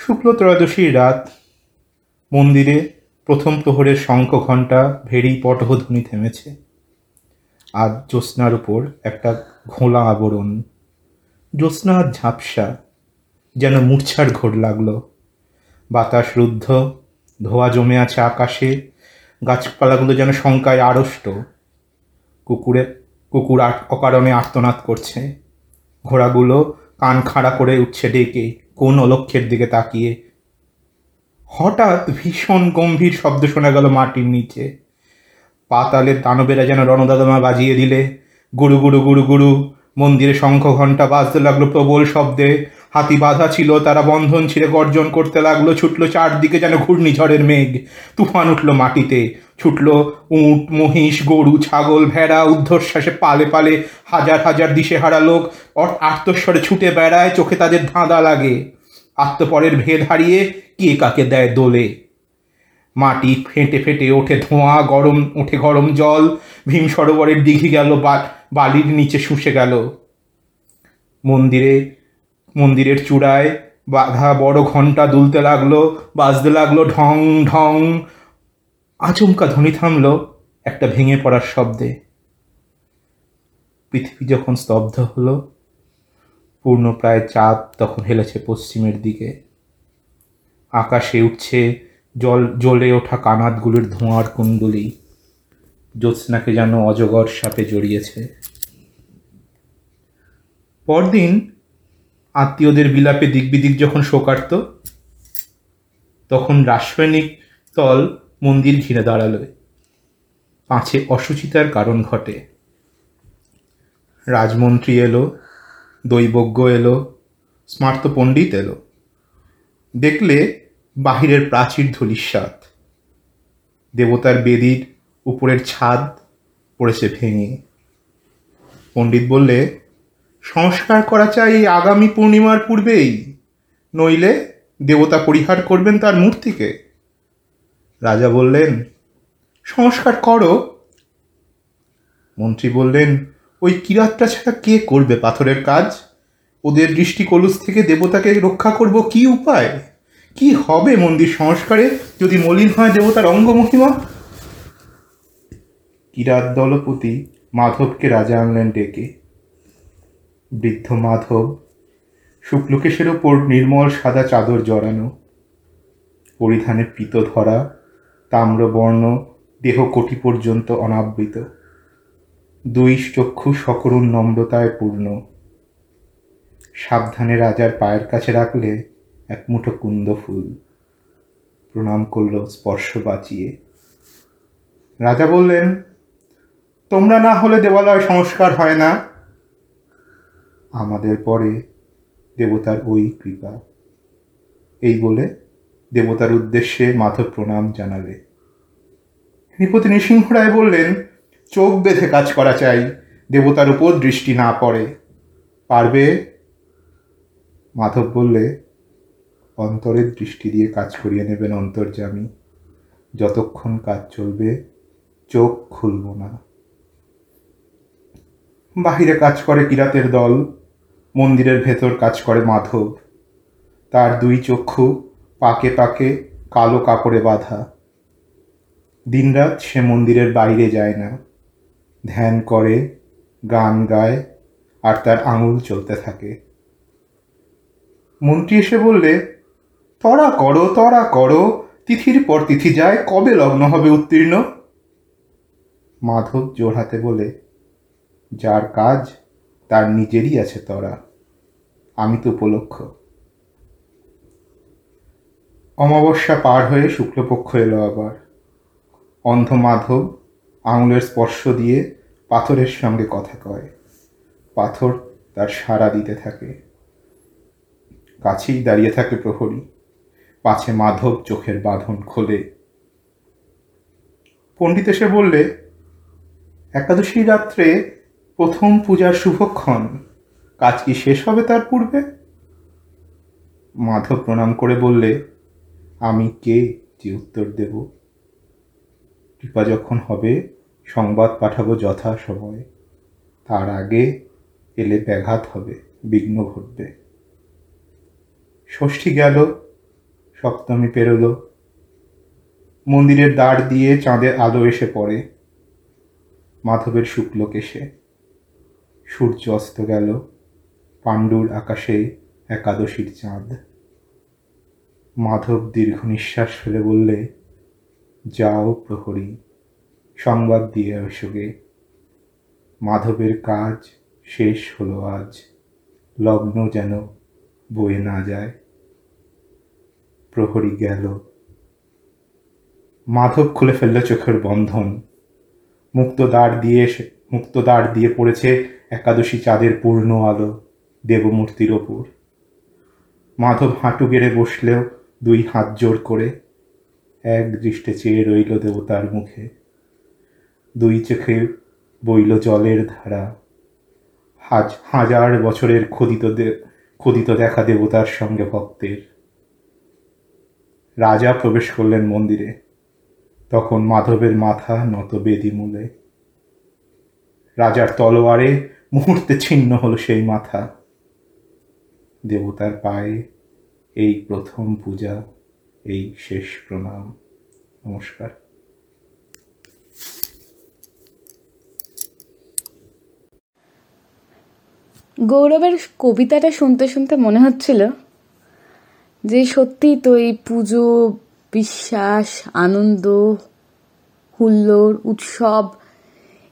S8: শুক্ল ত্রয়োদশীর রাত, মন্দিরে প্রথম প্রহরের শঙ্খ ঘণ্টা ভেরি পটধ্বনি থেমেছে। আর জ্যোৎস্নার উপর একটা ঘোলা আবরণ জ্যোৎস্না ঝাপসা যেন মূর্ছার ঘোর লাগল। বাতাস রুদ্ধ, ধোয়া জমে আছে আকাশে, গাছপালাগুলো যেন শঙ্কায় আড়ষ্ট। কুকুরে, কুকুর অকারণে আর্তনাদ করছে। ঘোড়াগুলো কান খাড়া করে উঠছে ডেকে। কোন অলক্ষ্যের দিকে তাকিয়ে। হঠাৎ ভীষণ গম্ভীর শব্দ শোনা গেল মাটির নিচে। পাতালের দানবেরা যেন রণদাদমা বাজিয়ে দিলে। গুরু গুরু গুরু গুরু মন্দিরে শঙ্খ ঘণ্টা বাজতে লাগল প্রবল শব্দে। হাতি বাঁধা ছিল, তারা বন্ধন ছিঁড়ে গর্জন করতে লাগল, ছুটলো চারদিকে যেন ঘূর্ণিঝড়ের মেঘ। তুফান উঠল মাটিতে ছুটলো, উট, মহিষ, গরু, ছাগল, ভেড়া ঊর্ধ্বশ্বাসে পালে পালে হাজার হাজার দিশেহারা লোক অর- আর্তস্বরে ছুটে বেড়ায়, চোখে তাদের ধাঁধা লাগে। আত্মপরের ভেদ হারিয়ে কে কাকে দেয় দোলে? মাটি ফেটে ফেটে ওঠে ধোঁয়া, গরম ওঠে গরম জল, ভীম সরোবরের দিঘি গেল বালির নিচে শুষে গেল। মন্দিরে, মন্দিরের চূড়ায় বাঘা বড় ঘণ্টা দুলতে লাগল, বাজতে লাগল ঢং ঢং আচমকা ধ্বনি থামলো একটা ভেঙে পড়ার শব্দে। পৃথিবী যখন স্তব্ধ হলো, পূর্ণ প্রায় চাঁদ তখন হেলেছে পশ্চিমের দিকে। আকাশে উঠছে জল, জ্বলে ওঠা কানাতগুলির ধোঁয়ার কুণ্ডলি। জ্যোৎস্নাকে যেন অজগর সাপে জড়িয়েছে। পরদিন আত্মীয়দের বিলাপে দিকবিদিক যখন শোকার্ত, তখন রাসায়নিক তল মন্দির ঘিরে দাঁড়াল পাঁচে অসুচিতার কারণ ঘটে। রাজমন্ত্রী এলো, দৈবজ্ঞ এলো, স্মার্ত পণ্ডিত এলো। দেখলে বাহিরের প্রাচীর ধূলিসাৎ। দেবতার বেদির উপরের ছাদ পড়েছে ভেঙে। পণ্ডিত বললে, সংস্কার করা চাই আগামী পূর্ণিমার পূর্বেই, নইলে দেবতা পরিহার করবেন তার মূর্তিকে। রাজা বললেন, সংস্কার করো। মন্ত্রী বললেন, ওই কিরাতটা ছাড়া কে করবে পাথরের কাজ? ওদের দৃষ্টি কলুষ থেকে দেবতাকে রক্ষা করব কি উপায়? কি হবে মন্দির সংস্কারে যদি মলিন হয় দেবতার অঙ্গমহিমা? কিরাত দলপতি মাধবকে রাজা আনলেন ডেকে। বৃদ্ধ মাধব শুক্লকেশের ওপর নির্মল সাদা চাদর জড়ানো, পরিধানে পিত ধরা তাম্রবর্ণ দেহ কোটি পর্যন্ত অনাবৃত। দুই চক্ষু সকরুণ নম্রতায় পূর্ণ। সাবধানে রাজার পায়ের কাছে রাখলে এক মুঠো কুন্দ ফুল। প্রণাম করল স্পর্শ বাঁচিয়ে। রাজা বললেন, তোমরা না হলে দেবালয় সংস্কার হয় না। আমাদের পরে দেবতার ওই কৃপা। এই বলে দেবতার উদ্দেশ্যে মাধব প্রণাম জানালে। নৃপতি নৃসিংহ রায় বললেন, চোখ বেঁধে কাজ করা চাই, দেবতার উপর দৃষ্টি না পড়ে। পারবে? মাধব বললে, অন্তরের দৃষ্টি দিয়ে কাজ করিয়ে নেবেন অন্তর্যামী। যতক্ষণ কাজ চলবে, চোখ খুলব না। বাহিরে কাজ করে কিরাতের দল, মন্দিরের ভেতর কাজ করে মাধব। তার দুই চক্ষু পাকে পাকে কালো কাপড়ে বাঁধা। দিনরাত সে মন্দিরের বাইরে যায় না। ধ্যান করে, গান গায়, আর তার আঙুল চলতে থাকে। মন্ত্রী এসে বললে তরা করো তরা করো, তিথির পর তিথি যায়, কবে লগ্ন হবে উত্তীর্ণ? মাধব জোর হাতে বলে, যার কাজ, তার নিজেরই আছে তরা আমি তো উপলক্ষ। অমাবস্যা পার হয়ে শুক্লপক্ষ এলো আবার। অন্ধ মাধব আঙুলের স্পর্শ দিয়ে পাথরের সঙ্গে কথা কয়। পাথর তার সাড়া দিতে থাকে। কাছেই দাঁড়িয়ে থাকে প্রহরী। পাছে মাধব চোখের বাঁধন খোলে। পণ্ডিত এসে বললে, একাদশী রাত্রে প্রথম পূজার শুভক্ষণ, কাজ কি শেষ হবে তার পূর্বে? মাধব প্রণাম করে বললে আমি কে? যে উত্তর দেব। কৃপা যখন হবে, সংবাদ পাঠাবো যথা সময়ে। তার আগে এলে ব্যাঘাত হবে, বিঘ্ন ঘটবে। ষষ্ঠী গেল, সপ্তমী পেরোলো। মন্দিরের দ্বার দিয়ে চাঁদের আলো এসে পড়ে। মাধবের শুক্ল কেশে। সূর্য অস্ত গেল, পাণ্ডুর আকাশে একাদশীর চাঁদ। মাধব দীর্ঘ নিঃশ্বাস ফেলে বললে, যাও প্রহরী, সংবাদ দিয়ে এসোগে মাধবের কাজ শেষ হলো আজ। লগ্ন যেন বয়ে না যায়। প্রহরী গেল। মাধব খুলে ফেলল চোখের বন্ধন। মুক্ত দ্বার দিয়ে মুক্ত দ্বার দিয়ে পড়েছে একাদশী চাঁদের পূর্ণ আলো দেবমূর্তির ওপর। মাধব হাঁটু গেড়ে বসলেও দুই হাত জোর করে। এক দৃষ্টে চেয়ে রইল দেবতার মুখে। দুই চোখে বইল জলের ধারা। হাজ, হাজার বছরের খোদিত খোদিত দেখা দেবতার সঙ্গে ভক্তের। রাজা প্রবেশ করলেন মন্দিরে। তখন মাধবের মাথা নত বেদি মূলে। রাজার তলোয়ারে মুহূর্তে ছিন্ন হলো সেই মাথা। দেবতার পায়ে এই প্রথম পূজা, এই শেষ প্রণাম। নমস্কার।
S2: গৌরবের কবিতাটা শুনতে শুনতে মনে হচ্ছিল যে সত্যি তো এই পুজো, বিশ্বাস, আনন্দ, হুল্লোড়, উৎসব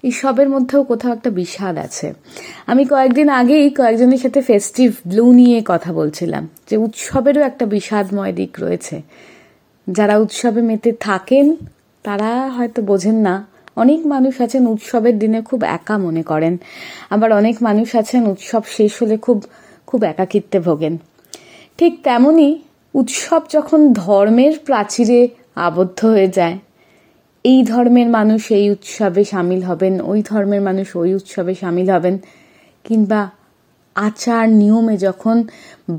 S2: এইসবের মধ্যেও কোথাও একটা বিষাদ আছে। আমি কয়েকদিন আগেই কয়েকজনের সাথে ফেস্টিভ ব্লু নিয়ে কথা বলছিলাম, যে উৎসবেরও একটা বিষাদময় দিক রয়েছে। যারা উৎসবে মেতে থাকেন, তারা হয়তো বোঝেন না, অনেক মানুষ আছেন উৎসবের দিনে খুব একা মনে করেন। আবার অনেক মানুষ আছেন উৎসব শেষ হলে খুব খুব একাকিত্বে ভোগেন। ঠিক তেমনি উৎসব যখন ধর্মের প্রাচীরে আবদ্ধ হয়ে যায় এই ধর্মের মানুষ এই উৎসবে সামিল হবেন, ওই ধর্মের মানুষ ওই উৎসবে সামিল হবেন। কিংবা আচার নিয়মে যখন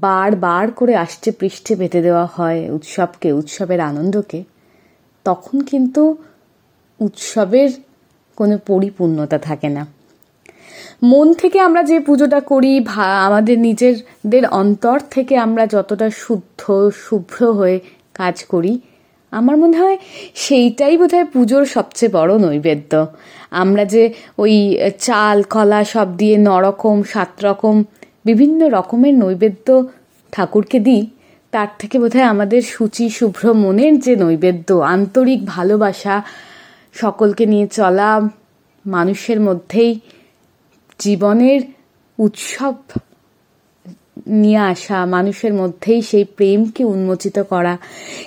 S2: বারবার করে আসছে পৃষ্ঠে বেঁধে দেওয়া হয় উৎসবকে, উৎসবের আনন্দকে, তখন কিন্তু উৎসবের কোনো পরিপূর্ণতা থাকে না। মন থেকে আমরা যে পুজোটা করি আমাদের নিজেদের অন্তর থেকে আমরা যতটা শুদ্ধ, শুভ্র হয়ে কাজ করি আমার মনে হয় সেইটাই বোধহয় পুজোর সবচেয়ে বড় নৈবেদ্য। আমরা যে ওই চাল, কলা সব দিয়ে নরকম সাত রকম বিভিন্ন রকমের নৈবেদ্য ঠাকুরকে দিই, তার থেকে বোধহয় আমাদের সূচি, শুভ্র মনের যে নৈবেদ্য, আন্তরিক ভালোবাসা সকলকে নিয়ে চলা মানুষের মধ্যেই জীবনের উৎসব। নিয়ে আসা, মানুষের মধ্যেই সেই প্রেমকে উন্মোচিত করা,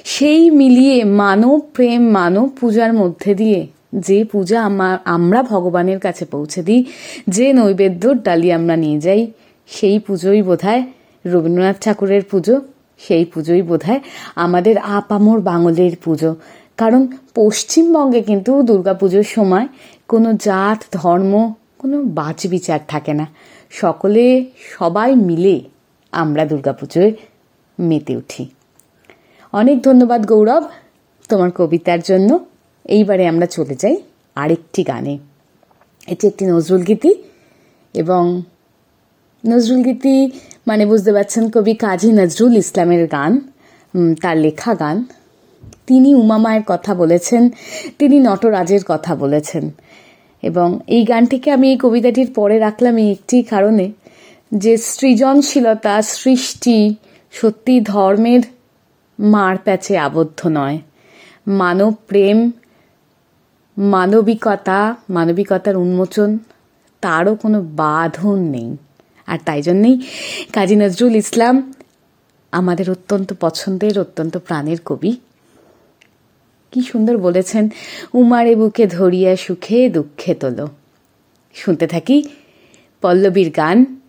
S2: সেই মিলিয়ে মানব প্রেম, মানব পূজার মধ্যে দিয়ে যে পূজা আমার, আমরা ভগবানের কাছে পৌঁছে দিই, যে নৈবেদ্যর ডালি আমরা নিয়ে যাই, সেই পুজোই বোধহয় রবীন্দ্রনাথ ঠাকুরের পুজো, সেই পুজোই বোধহয় আমাদের আপামর বাঙালির পুজো। কারণ পশ্চিমবঙ্গে কিন্তু দুর্গাপুজোর সময় কোনো জাত, ধর্ম, কোনো বাচ বিচার থাকে না। সকলে সবাই মিলে আমরা দুর্গাপুজোয় মেতে উঠি। অনেক ধন্যবাদ গৌরব তোমার কবিতার জন্য। এইবারে আমরা চলে যাই আরেকটি গানে। এটি একটি নজরুল গীতি এবং নজরুল গীতি মানে বুঝতে পারছেন কবি কাজী নজরুল ইসলামের গান তার লেখা গান। তিনি উমামায়ের কথা বলেছেন, তিনি নটরাজের কথা বলেছেন। এবং এই গানটিকে আমি এই কবিতাটির পরে রাখলাম এই একটি কারণে। যে সৃজনশীলতা, সৃষ্টি সত্যি ধর্মের মার প্যাচে আবদ্ধ নয়। মানব প্রেম, মানবিকতা, মানবিকতার উন্মোচন, তারও কোনো বাঁধন নেই। আর তাই জন্যেই কাজী নজরুল ইসলাম আমাদের অত্যন্ত পছন্দের, অত্যন্ত প্রাণের কবি। কি সুন্দর বলেছেন, উমারে বুকে ধরিয়া সুখে দুঃখে তোলো। শুনতে থাকি পল্লবীর গান।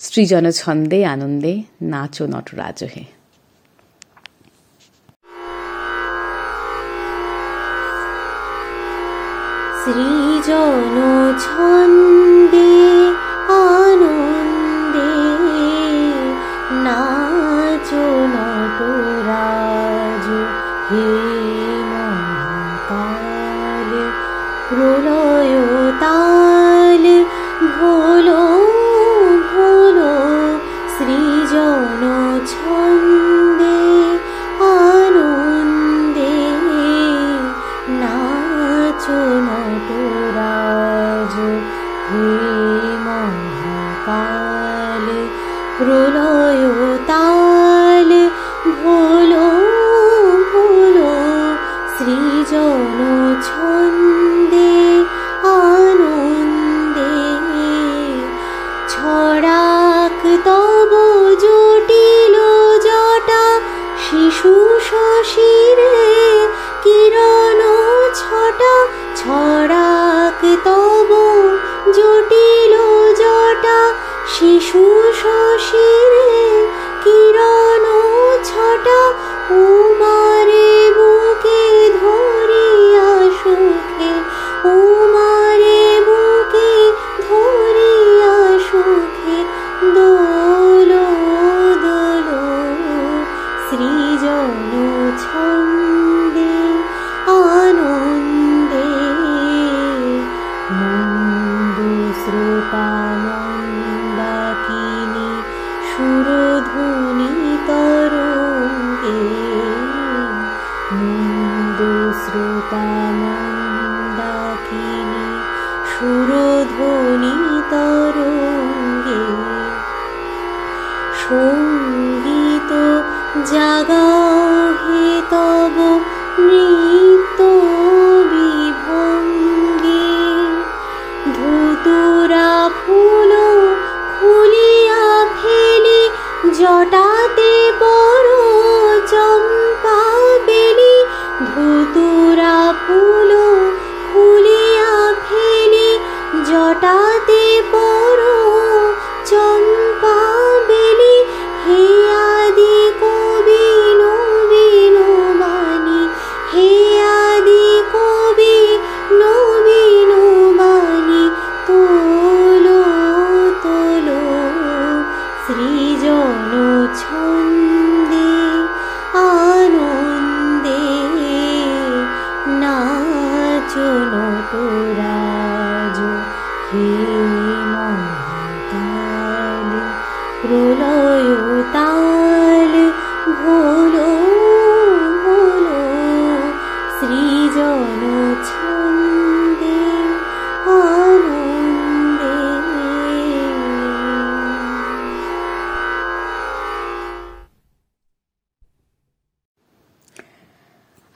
S2: সৃজন ছন্দে আনন্দে নাচো নটরাজ হে
S9: সৃজন ছন্দে আনন্দে নাচো নটরাজ হে ছড়াক তব জটিল জটা শিশু শশীরে কিরণ ছটা উমারে বুকে ধরিয়া সুখে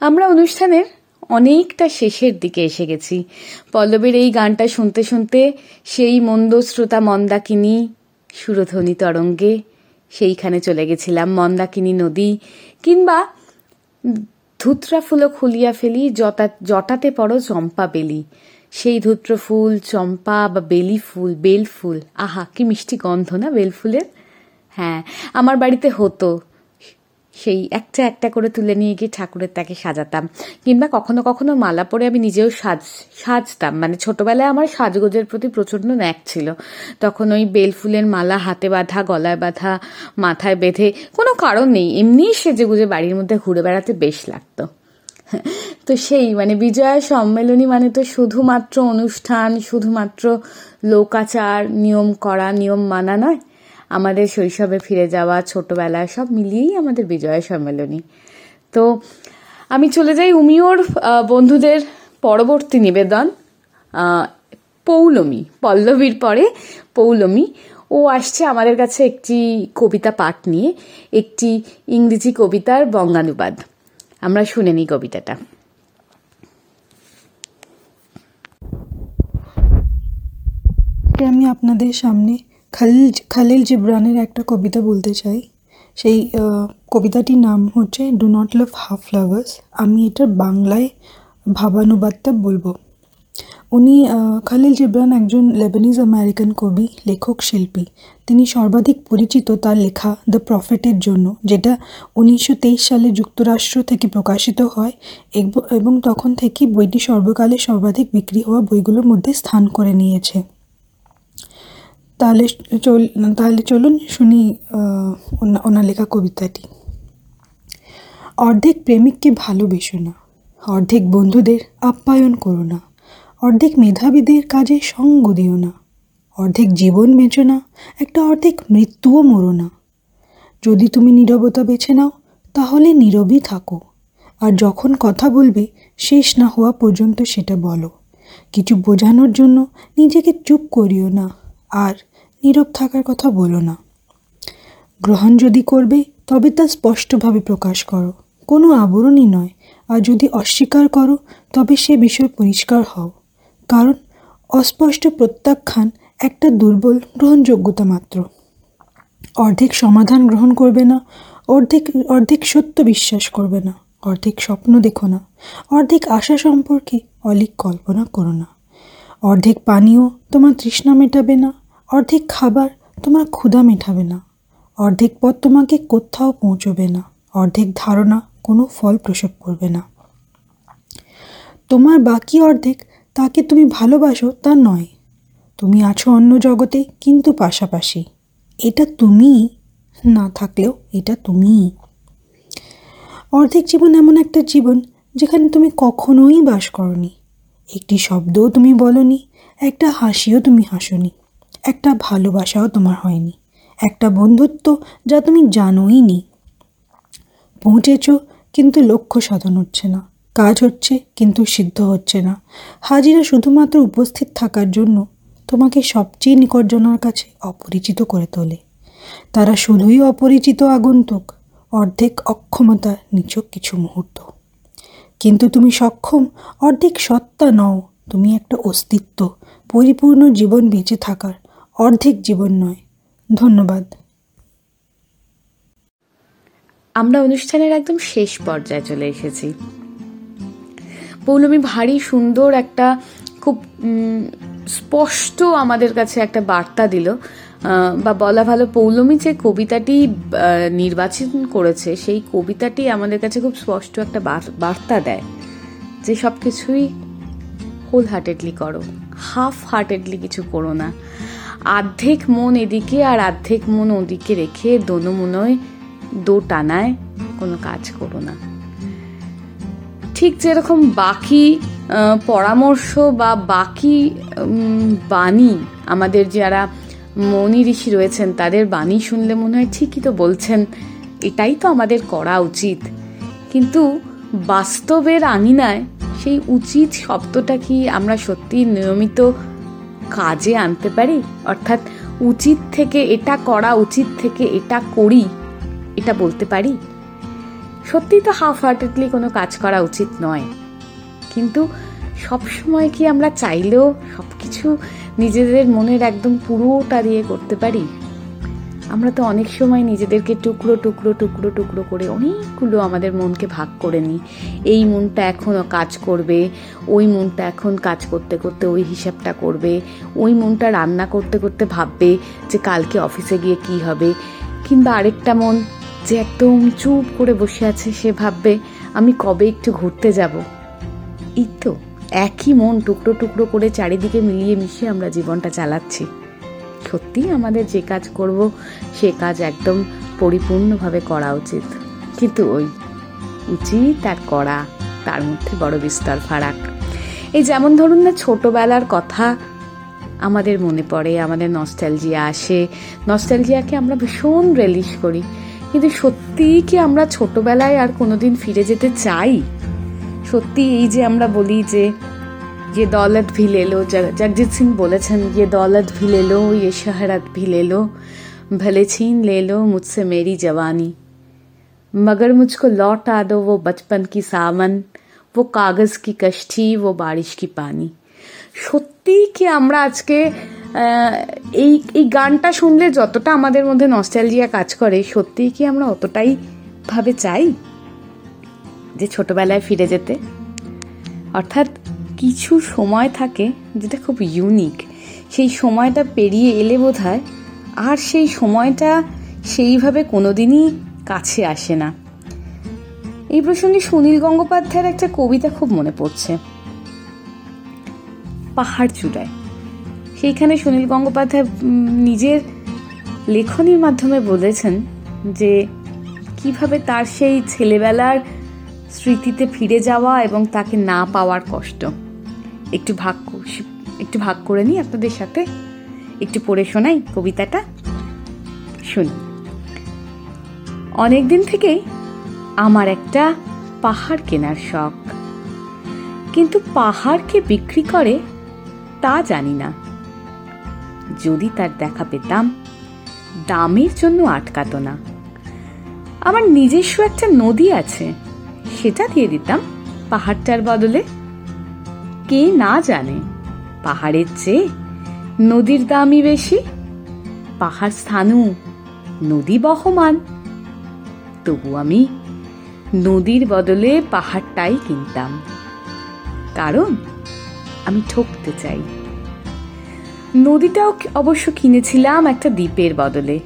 S2: আমরা অনুষ্ঠানের অনেকটা শেষের দিকে এসে গেছি। পল্লবীর এই গানটা শুনতে শুনতে সেই মন্দ শ্রোতা মন্দাকিনী সুরধ্বনি তরঙ্গে সেইখানে চলে গেছিলাম, মন্দাকিনী নদী কিংবা ধুত্রা ফুলও খুলিয়া ফেলি জটা জটাতে পড়ো চম্পা বেলি। সেই ধুত্র ফুল, চম্পা বা বেলি ফুল, বেল ফুল। আহা, কি মিষ্টি গন্ধ না বেল ফুলের? হ্যাঁ আমার বাড়িতে হতো। সেই একটা একটা করে তুলে নিয়ে গিয়ে ঠাকুরের তাকে সাজাতাম। কিংবা কখনো কখনো মালা পরে আমি নিজেও সাজ, সাজতাম। মানে ছোটবেলায় আমার সাজগোজের প্রতি প্রচণ্ড ন্যাক ছিল। তখন ওই বেল ফুলের মালা হাতে বাঁধা, গলায় বাঁধা, মাথায় বেঁধে কোনো কারণ নেই। এমনিই সেজে গুজে বাড়ির মধ্যে ঘুরে বেড়াতে বেশ লাগতো। তো সেই মানে বিজয়া সম্মেলনী মানে তো শুধুমাত্র অনুষ্ঠান, শুধুমাত্র লোকাচার, নিয়ম করা, নিয়ম মানা নয়। আমাদের শৈশবে ফিরে যাওয়া, ছোটবেলা, সব মিলিয়েই আমাদের বিজয়া সম্মেলনী। তো আমি চলে যাই উমিওর বন্ধুদের পরবর্তী নিবেদন পৌলমী, পল্লবীর পরে পৌলমী। ও আসছে আমাদের কাছে একটি কবিতা পাঠ নিয়ে, একটি ইংরেজি কবিতার বঙ্গানুবাদ। আমরা শুনে নিই কবিতাটা।
S10: আমি আপনাদের সামনে খালিল খালিল জিব্রানের একটা কবিতা বলতে চাই। সেই কবিতাটির নাম হচ্ছে do not love half lovers আমি এটার বাংলায় ভাবানুবাদটা বলব। উনি খালিল জিব্রান একজন লেবানিজ আমেরিকান কবি, লেখক, শিল্পী। তিনি সর্বাধিক পরিচিত তার লেখা দ্য প্রফেটের জন্য, যেটা উনিশশো তেইশ সালে যুক্তরাষ্ট্র থেকে প্রকাশিত হয় এবং তখন থেকে বইটি সর্বকালে সর্বাধিক বিক্রি হওয়া বইগুলোর মধ্যে স্থান করে নিয়েছে। তাহলে চল, তাহলে চলুন শুনি ওনার লেখা কবিতাটি। অর্ধেক প্রেমিককে ভালোবেসো না, অর্ধেক বন্ধুদের আপ্যায়ন করো না, অর্ধেক মেধাবীদের কাজে সঙ্গ দিও না, অর্ধেক জীবন বেঁচো না, একটা অর্ধেক মৃত্যুও মরো না। যদি তুমি নীরবতা বেছে নাও, তাহলে নীরবই থাকো, আর যখন কথা বলবে, শেষ না হওয়া পর্যন্ত সেটা বলো। কিছু বোঝানোর জন্য নিজেকে চুপ করিও না। আর নীরব থাকার কথা বলো না। গ্রহণ যদি করবে, তবে তা স্পষ্টভাবে প্রকাশ করো। কোনো আবরণই নয়। আর যদি অস্বীকার করো, তবে সে বিষয় পরিষ্কার হও। কারণ অস্পষ্ট প্রত্যাখ্যান একটা দুর্বল গ্রহণযোগ্যতা মাত্র। অর্ধেক সমাধান গ্রহণ করবে না, অর্ধেক অর্ধেক সত্য বিশ্বাস করবে না। অর্ধেক স্বপ্ন দেখো না। অর্ধেক আশা সম্পর্কে অলিক কল্পনা করো না। অর্ধেক পানীয় তোমার তৃষ্ণা মেটাবে না, অর্ধেক খাবার তোমার ক্ষুধা মেটাবে না, অর্ধেক পথ তোমাকে কোথাও পৌঁছবে না, অর্ধেক ধারণা কোনো ফল প্রসব করবে না। তোমার বাকি অর্ধেক তাকে তুমি ভালোবাসো তা নয়, তুমি আছো অন্য জগতে কিন্তু পাশাপাশি, এটা তুমি, না থাকলেও এটা তুমিই অর্ধেক জীবন এমন একটা জীবন যেখানে তুমি কখনোই বাস করনি একটি শব্দও তুমি বলনি, একটা হাসিও তুমি হাসোনি, একটা ভালোবাসাও তোমার হয়নি, একটা বন্ধুত্ব যা তুমি জানোই নি। পৌঁছেছ, কিন্তু লক্ষ্য সাধন হচ্ছে না, কাজ হচ্ছে, কিন্তু সিদ্ধ হচ্ছে না। হাজিরা শুধুমাত্র উপস্থিত থাকার জন্য তোমাকে সবচেয়ে নিকটজনার কাছে অপরিচিত করে তোলে। তারা শুধুই অপরিচিত আগন্তুক, অর্ধেক অক্ষমতা নিচক কিছু মুহূর্ত। কিন্তু তুমি সক্ষম, অর্ধেক সত্তা নও। তুমি একটা অস্তিত্ব, পরিপূর্ণ জীবন বেঁচে থাকার, অর্ধেক জীবন নয়। ধন্যবাদ।
S2: আমরা অনুষ্ঠানের একদম শেষ পর্যায়ে চলে এসেছি। পৌলমী ভারী সুন্দর একটা, খুব স্পষ্ট আমাদের কাছে একটা বার্তা দিল। বা বলা ভালো পৌলমী যে কবিতাটি নির্বাচন করেছে, সেই কবিতাটি আমাদের কাছে খুব স্পষ্ট একটা বার্তা দেয় যে সব কিছুই হোল হার্টেডলি করো হাফ হার্টেডলি কিছু করো না। আর্ধেক মন এদিকে আর আর্ধেক মন ওদিকে রেখে দোনো মনোয় দো টানায় কোনো কাজ করো না। ঠিক যেরকম বাকি পরামর্শ বা বাকি বাণী আমাদের যারা মনি ঋষি রয়েছেন, তাদের বাণী শুনলে মনে হয় ঠিকই তো বলছেন, এটাই তো আমাদের করা উচিত। কিন্তু বাস্তবের আঙিনায় সেই উচিত শব্দটা কি আমরা সত্যি নিয়মিত কাজে আনতে পারি? অর্থাৎ উচিত থেকে এটা করা, উচিত থেকে এটা করি, এটা বলতে পারি? সত্যিই তো হাফ হার্টেডলি কোনো কাজ করা উচিত নয়। কিন্তু সব সময় কি আমরা চাইলেও সব কিছু নিজেদের মনের একদম পুরোটা দিয়ে করতে পারি? আমরা তো অনেক সময় নিজেদেরকে টুকরো টুকরো টুকরো টুকরো করে অনেকগুলো আমাদের মনকে ভাগ করে নিই। এই মনটা এখনও কাজ করবে, ওই মনটা এখন কাজ করতে করতে ওই হিসাবটা করবে, ওই মনটা রান্না করতে করতে ভাববে যে কালকে অফিসে গিয়ে কি হবে। কিংবা আরেকটা মন যে একদম চুপ করে বসে আছে, সে ভাববে, আমি কবে একটু ঘুরতে যাব? এই তো। একই মন টুকরো টুকরো করে চারিদিকে মিলিয়ে মিশিয়ে আমরা জীবনটা চালাচ্ছি। সত্যি আমাদের যে কাজ করব, সে কাজ একদম পরিপূর্ণভাবে করা উচিত। কিন্তু ওই উচিত আর করা, তার মধ্যে বড় বিস্তর ফারাক। এই যেমন ধরুন না, ছোটোবেলার কথা আমাদের মনে পড়ে, আমাদের নস্টালজিয়া আসে। নস্টালজিয়াকে আমরা ভীষণ রেলিশ করি। কিন্তু সত্যিই কি আমরা ছোটবেলায় আর কোনোদিন ফিরে যেতে চাই? সত্যি এই যে আমরা বলি যে ये दौलत भी ले लो जग जगजीत सिंह বলেছেন ये दौलत भी ले लो ये शहरत भी ले लो भले छीन ले लो मुझसे मेरी जवानी मगर मुझको लौटा दो वो बचपन की सावन वो कागज की कश्ती वो बारिश की पानी সত্যি কি আমরা আজকে আহ, এই এই গানটা শুনলে যতটা আমাদের মধ্যে নস্টালজিয়া কাজ করে সত্যিই কি আমরা অতটাই ভাবে চাই যে ছোটবেলায় ফিরে যেতে। অর্থাৎ কিছু সময় থাকে যেটা খুব ইউনিক সেই সময়টা পেরিয়ে এলে বোধ হয় আর সেই সময়টা সেইভাবে কোনোদিনই কাছে আসে না। এই প্রসঙ্গে সুনীল গঙ্গোপাধ্যায়ের একটা কবিতা খুব মনে পড়ছে। পাহাড় চূড়ায়। সেইখানে সুনীল গঙ্গোপাধ্যায় নিজের লেখনীর মাধ্যমে বলেছেন যে, কীভাবে তার সেই ছেলেবেলার স্মৃতিতে ফিরে যাওয়া এবং তাকে না পাওয়ার কষ্ট। একটু ভাগ একটু ভাগ করে নিই আপনাদের সাথে। একটু পড়ে শোনাই কবিতাটা? শুনুন অনেকদিন থেকেই আমার একটা পাহাড় কেনার শখ। কিন্তু পাহাড়কে বিক্রি করে তা জানি না। যদি তার দেখা পেতাম, দামের জন্য আটকাত না। আমার নিজস্ব একটা নদী আছে। সেটা দিয়ে দিতাম পাহাড়টার বদলে। কে না জানে, পাহাড়ের চেয়ে নদীর দামই বেশি। পাহাড় স্থানু নদী বহমান। তবু আমি নদীর বদলে পাহাড়টাই কিনতাম। কারণ আমি ঠকতে চাই। নদীটাও অবশ্য কিনেছিলাম একটা দ্বীপের বদলে।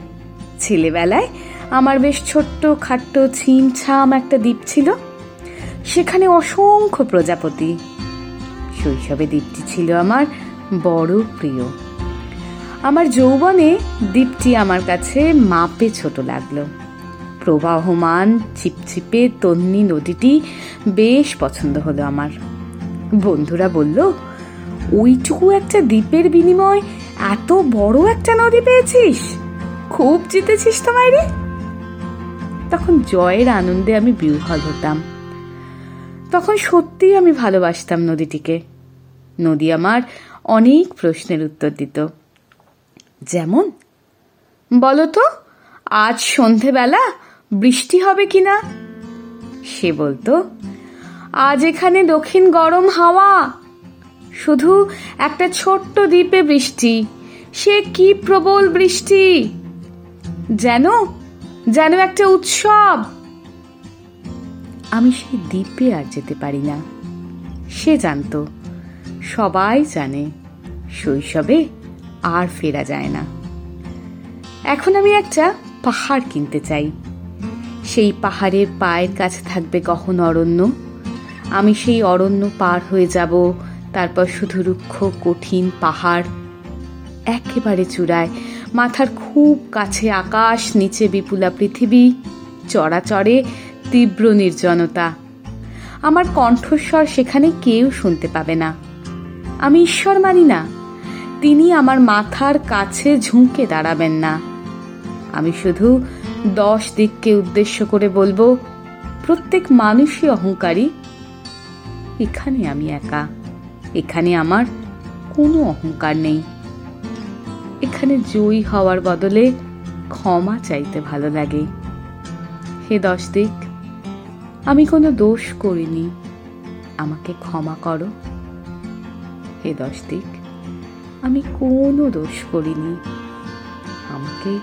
S2: ছেলেবেলায় আমার বেশ ছোট্ট খাট্ট ছিম ছাম একটা দ্বীপ ছিল। সেখানে অসংখ্য প্রজাপতি। শৈশবে দ্বীপটি ছিল আমার বড় প্রিয়। আমার যৌবনে দ্বীপটি আমার কাছে মাপে ছোট লাগল। প্রবাহমান, চিপচিপে তন্নি নদীটি বেশ পছন্দ হলো আমার। বন্ধুরা বলল, ওইটুকু একটা দ্বীপের বিনিময় এত বড় একটা নদী পেয়েছিস? খুব জিতেছিস তো মাইরে তখন জয়ের আনন্দে আমি বিহ্বল হতাম। তখন সত্যিই আমি ভালোবাসতাম নদীটিকে। নদী আমার অনেক প্রশ্নের উত্তর দিত। যেমন বলো তো আজ সন্ধেবেলা বৃষ্টি হবে কিনা? সে বলতো, আজ এখানে দক্ষিণ গরম হাওয়া। শুধু একটা ছোট্ট দ্বীপে বৃষ্টি, সে কি প্রবল বৃষ্টি? যেন যেন একটা উৎসব। আমি সেই দ্বীপে আর যেতে পারি না। সে জানতো, সবাই জানে, শৈশবে আর ফেরা যায় না। এখন আমি একটা পাহাড় কিনতে চাই। সেই পাহাড়ের পায়ের কাছে থাকবে কখন অরণ্য। আমি সেই অরণ্য পার হয়ে যাব, তারপর শুধু রুক্ষ, কঠিন পাহাড়। একেবারে চূড়ায়, মাথার খুব কাছে আকাশ, নিচে বিপুলা পৃথিবী। চড়াচড়ে তীব্র নির্জনতা। আমার কণ্ঠস্বর সেখানে কেউ শুনতে পাবে না। আমি ঈশ্বর মানি না। তিনি আমার মাথার কাছে ঝুঁকে দাঁড়াবেন না। আমি শুধু দশ দিককে উদ্দেশ্য করে বলব, প্রত্যেক মানুষই অহংকারী। এখানে আমি একা। এখানে আমার কোনো অহংকার নেই। এখানে জয়ী হওয়ার বদলে ক্ষমা চাইতে ভালো লাগে। হে দশ দিক আমি কোনো দোষ করিনি। আমাকে ক্ষমা করো। হে দশ দিক আমি কোনো দোষ করিনি। আমাকে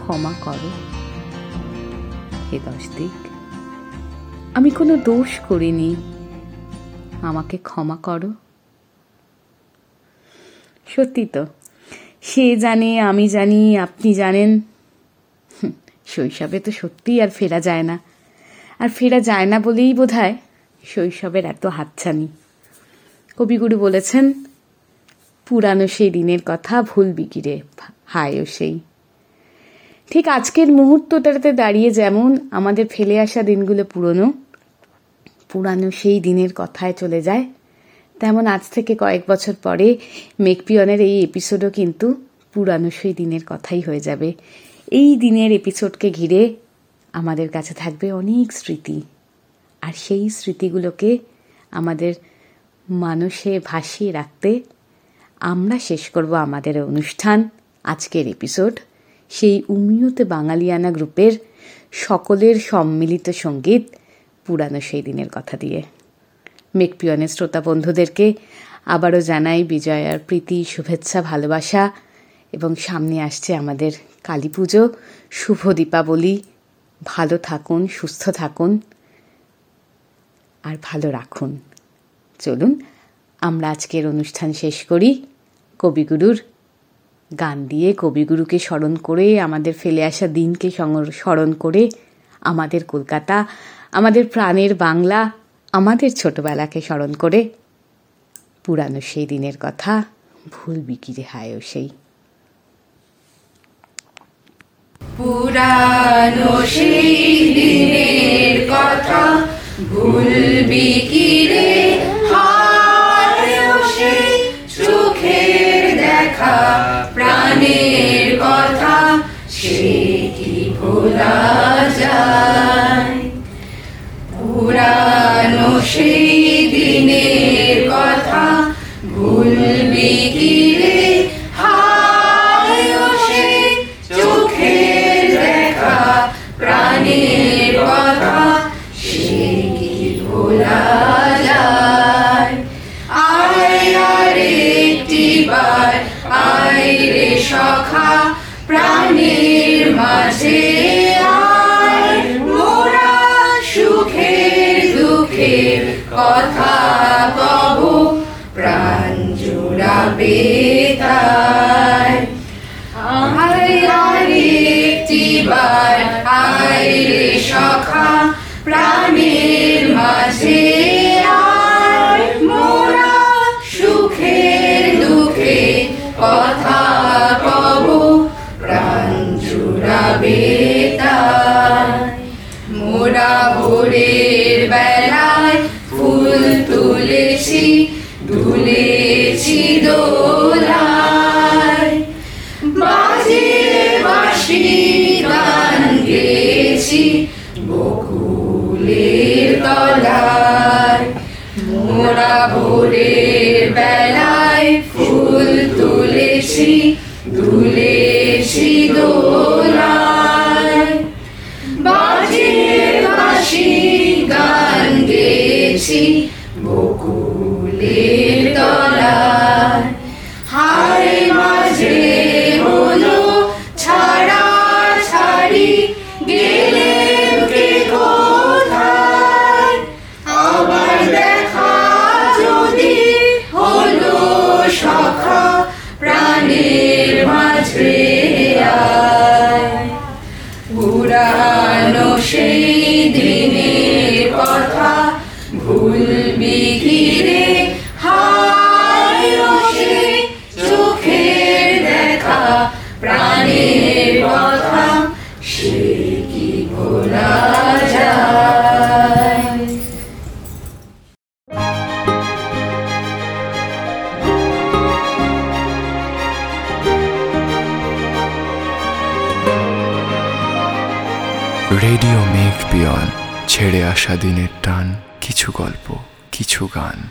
S2: ক্ষমা করো। হে দশ দিক আমি কোনো দোষ করিনি। আমাকে ক্ষমা করো। সত্যি তো, সে জানে, আমি জানি, আপনি জানেন। শৈশবে তো সত্যিই আর ফেরা যায় না। আর ফেরা যায় না বলেই বোধ শৈশবের এত হাতছানি। কবিগুরু বলেছেন, পুরানো সেই দিনের কথা ভুলবি কি রে হায়ও সেই। ঠিক আজকের মুহূর্তটাতে দাঁড়িয়ে যেমন আমাদের ফেলে আসা দিনগুলো পুরনো, পুরানো সেই দিনের কথায় চলে যায়, তেমন আজ থেকে কয়েক বছর পরে মেকপিয়নের এই এপিসোডও কিন্তু পুরানো সেই দিনের কথাই হয়ে যাবে। এই দিনের এপিসোডকে ঘিরে আমাদের কাছে থাকবে অনেক স্মৃতি। আর সেই স্মৃতিগুলোকে আমাদের মানুষে ভাসিয়ে রাখতে আমরা শেষ করব আমাদের অনুষ্ঠান, আজকের এপিসোড সেই উমিয়তে বাঙালিয়ানা গ্রুপের সকলের সম্মিলিত সংগীত পুরানো সেই দিনের কথা দিয়ে। মেকপিয়নের শ্রোতা বন্ধুদেরকে আবারও জানাই বিজয়ার প্রীতি, শুভেচ্ছা, ভালোবাসা এবং সামনে আসছে আমাদের কালী পুজো, শুভ দীপাবলি ভালো থাকুন, সুস্থ থাকুন আর ভালো রাখুন। চলুন, আমরা আজকের অনুষ্ঠান শেষ করি। কবিগুরুর গান দিয়ে কবিগুরুকে স্মরণ করে, আমাদের ফেলে আসা দিনকে স্মরণ করে আমাদের কলকাতা, আমাদের প্রাণের বাংলা, আমাদের ছোটবেলাকে স্মরণ করে। পুরানো সেই দিনের কথা ভুলবি কি রে হায়ও সেই।
S11: পুরানো সেই দিনের কথা ভুলবি কি রে? সেই চোখের দেখা, প্রাণের কথা সে কি ভোলা যায়? পুরানো সেই কথা কব প্রাণ জুড়াবে তাই একটিবার আয় সখা প্রাণের মাঝে। দুলেছি দোলায় বাজিয়ে বাঁশি গান গেছি বকুলের তলায়। মোরা ভোরের বেলায় ফুল তুলেছি দুলেছি দোলায়। বাজিয়ে বাঁশি গান গেছি
S1: দিনের টান কিছু গল্প কিছু গান।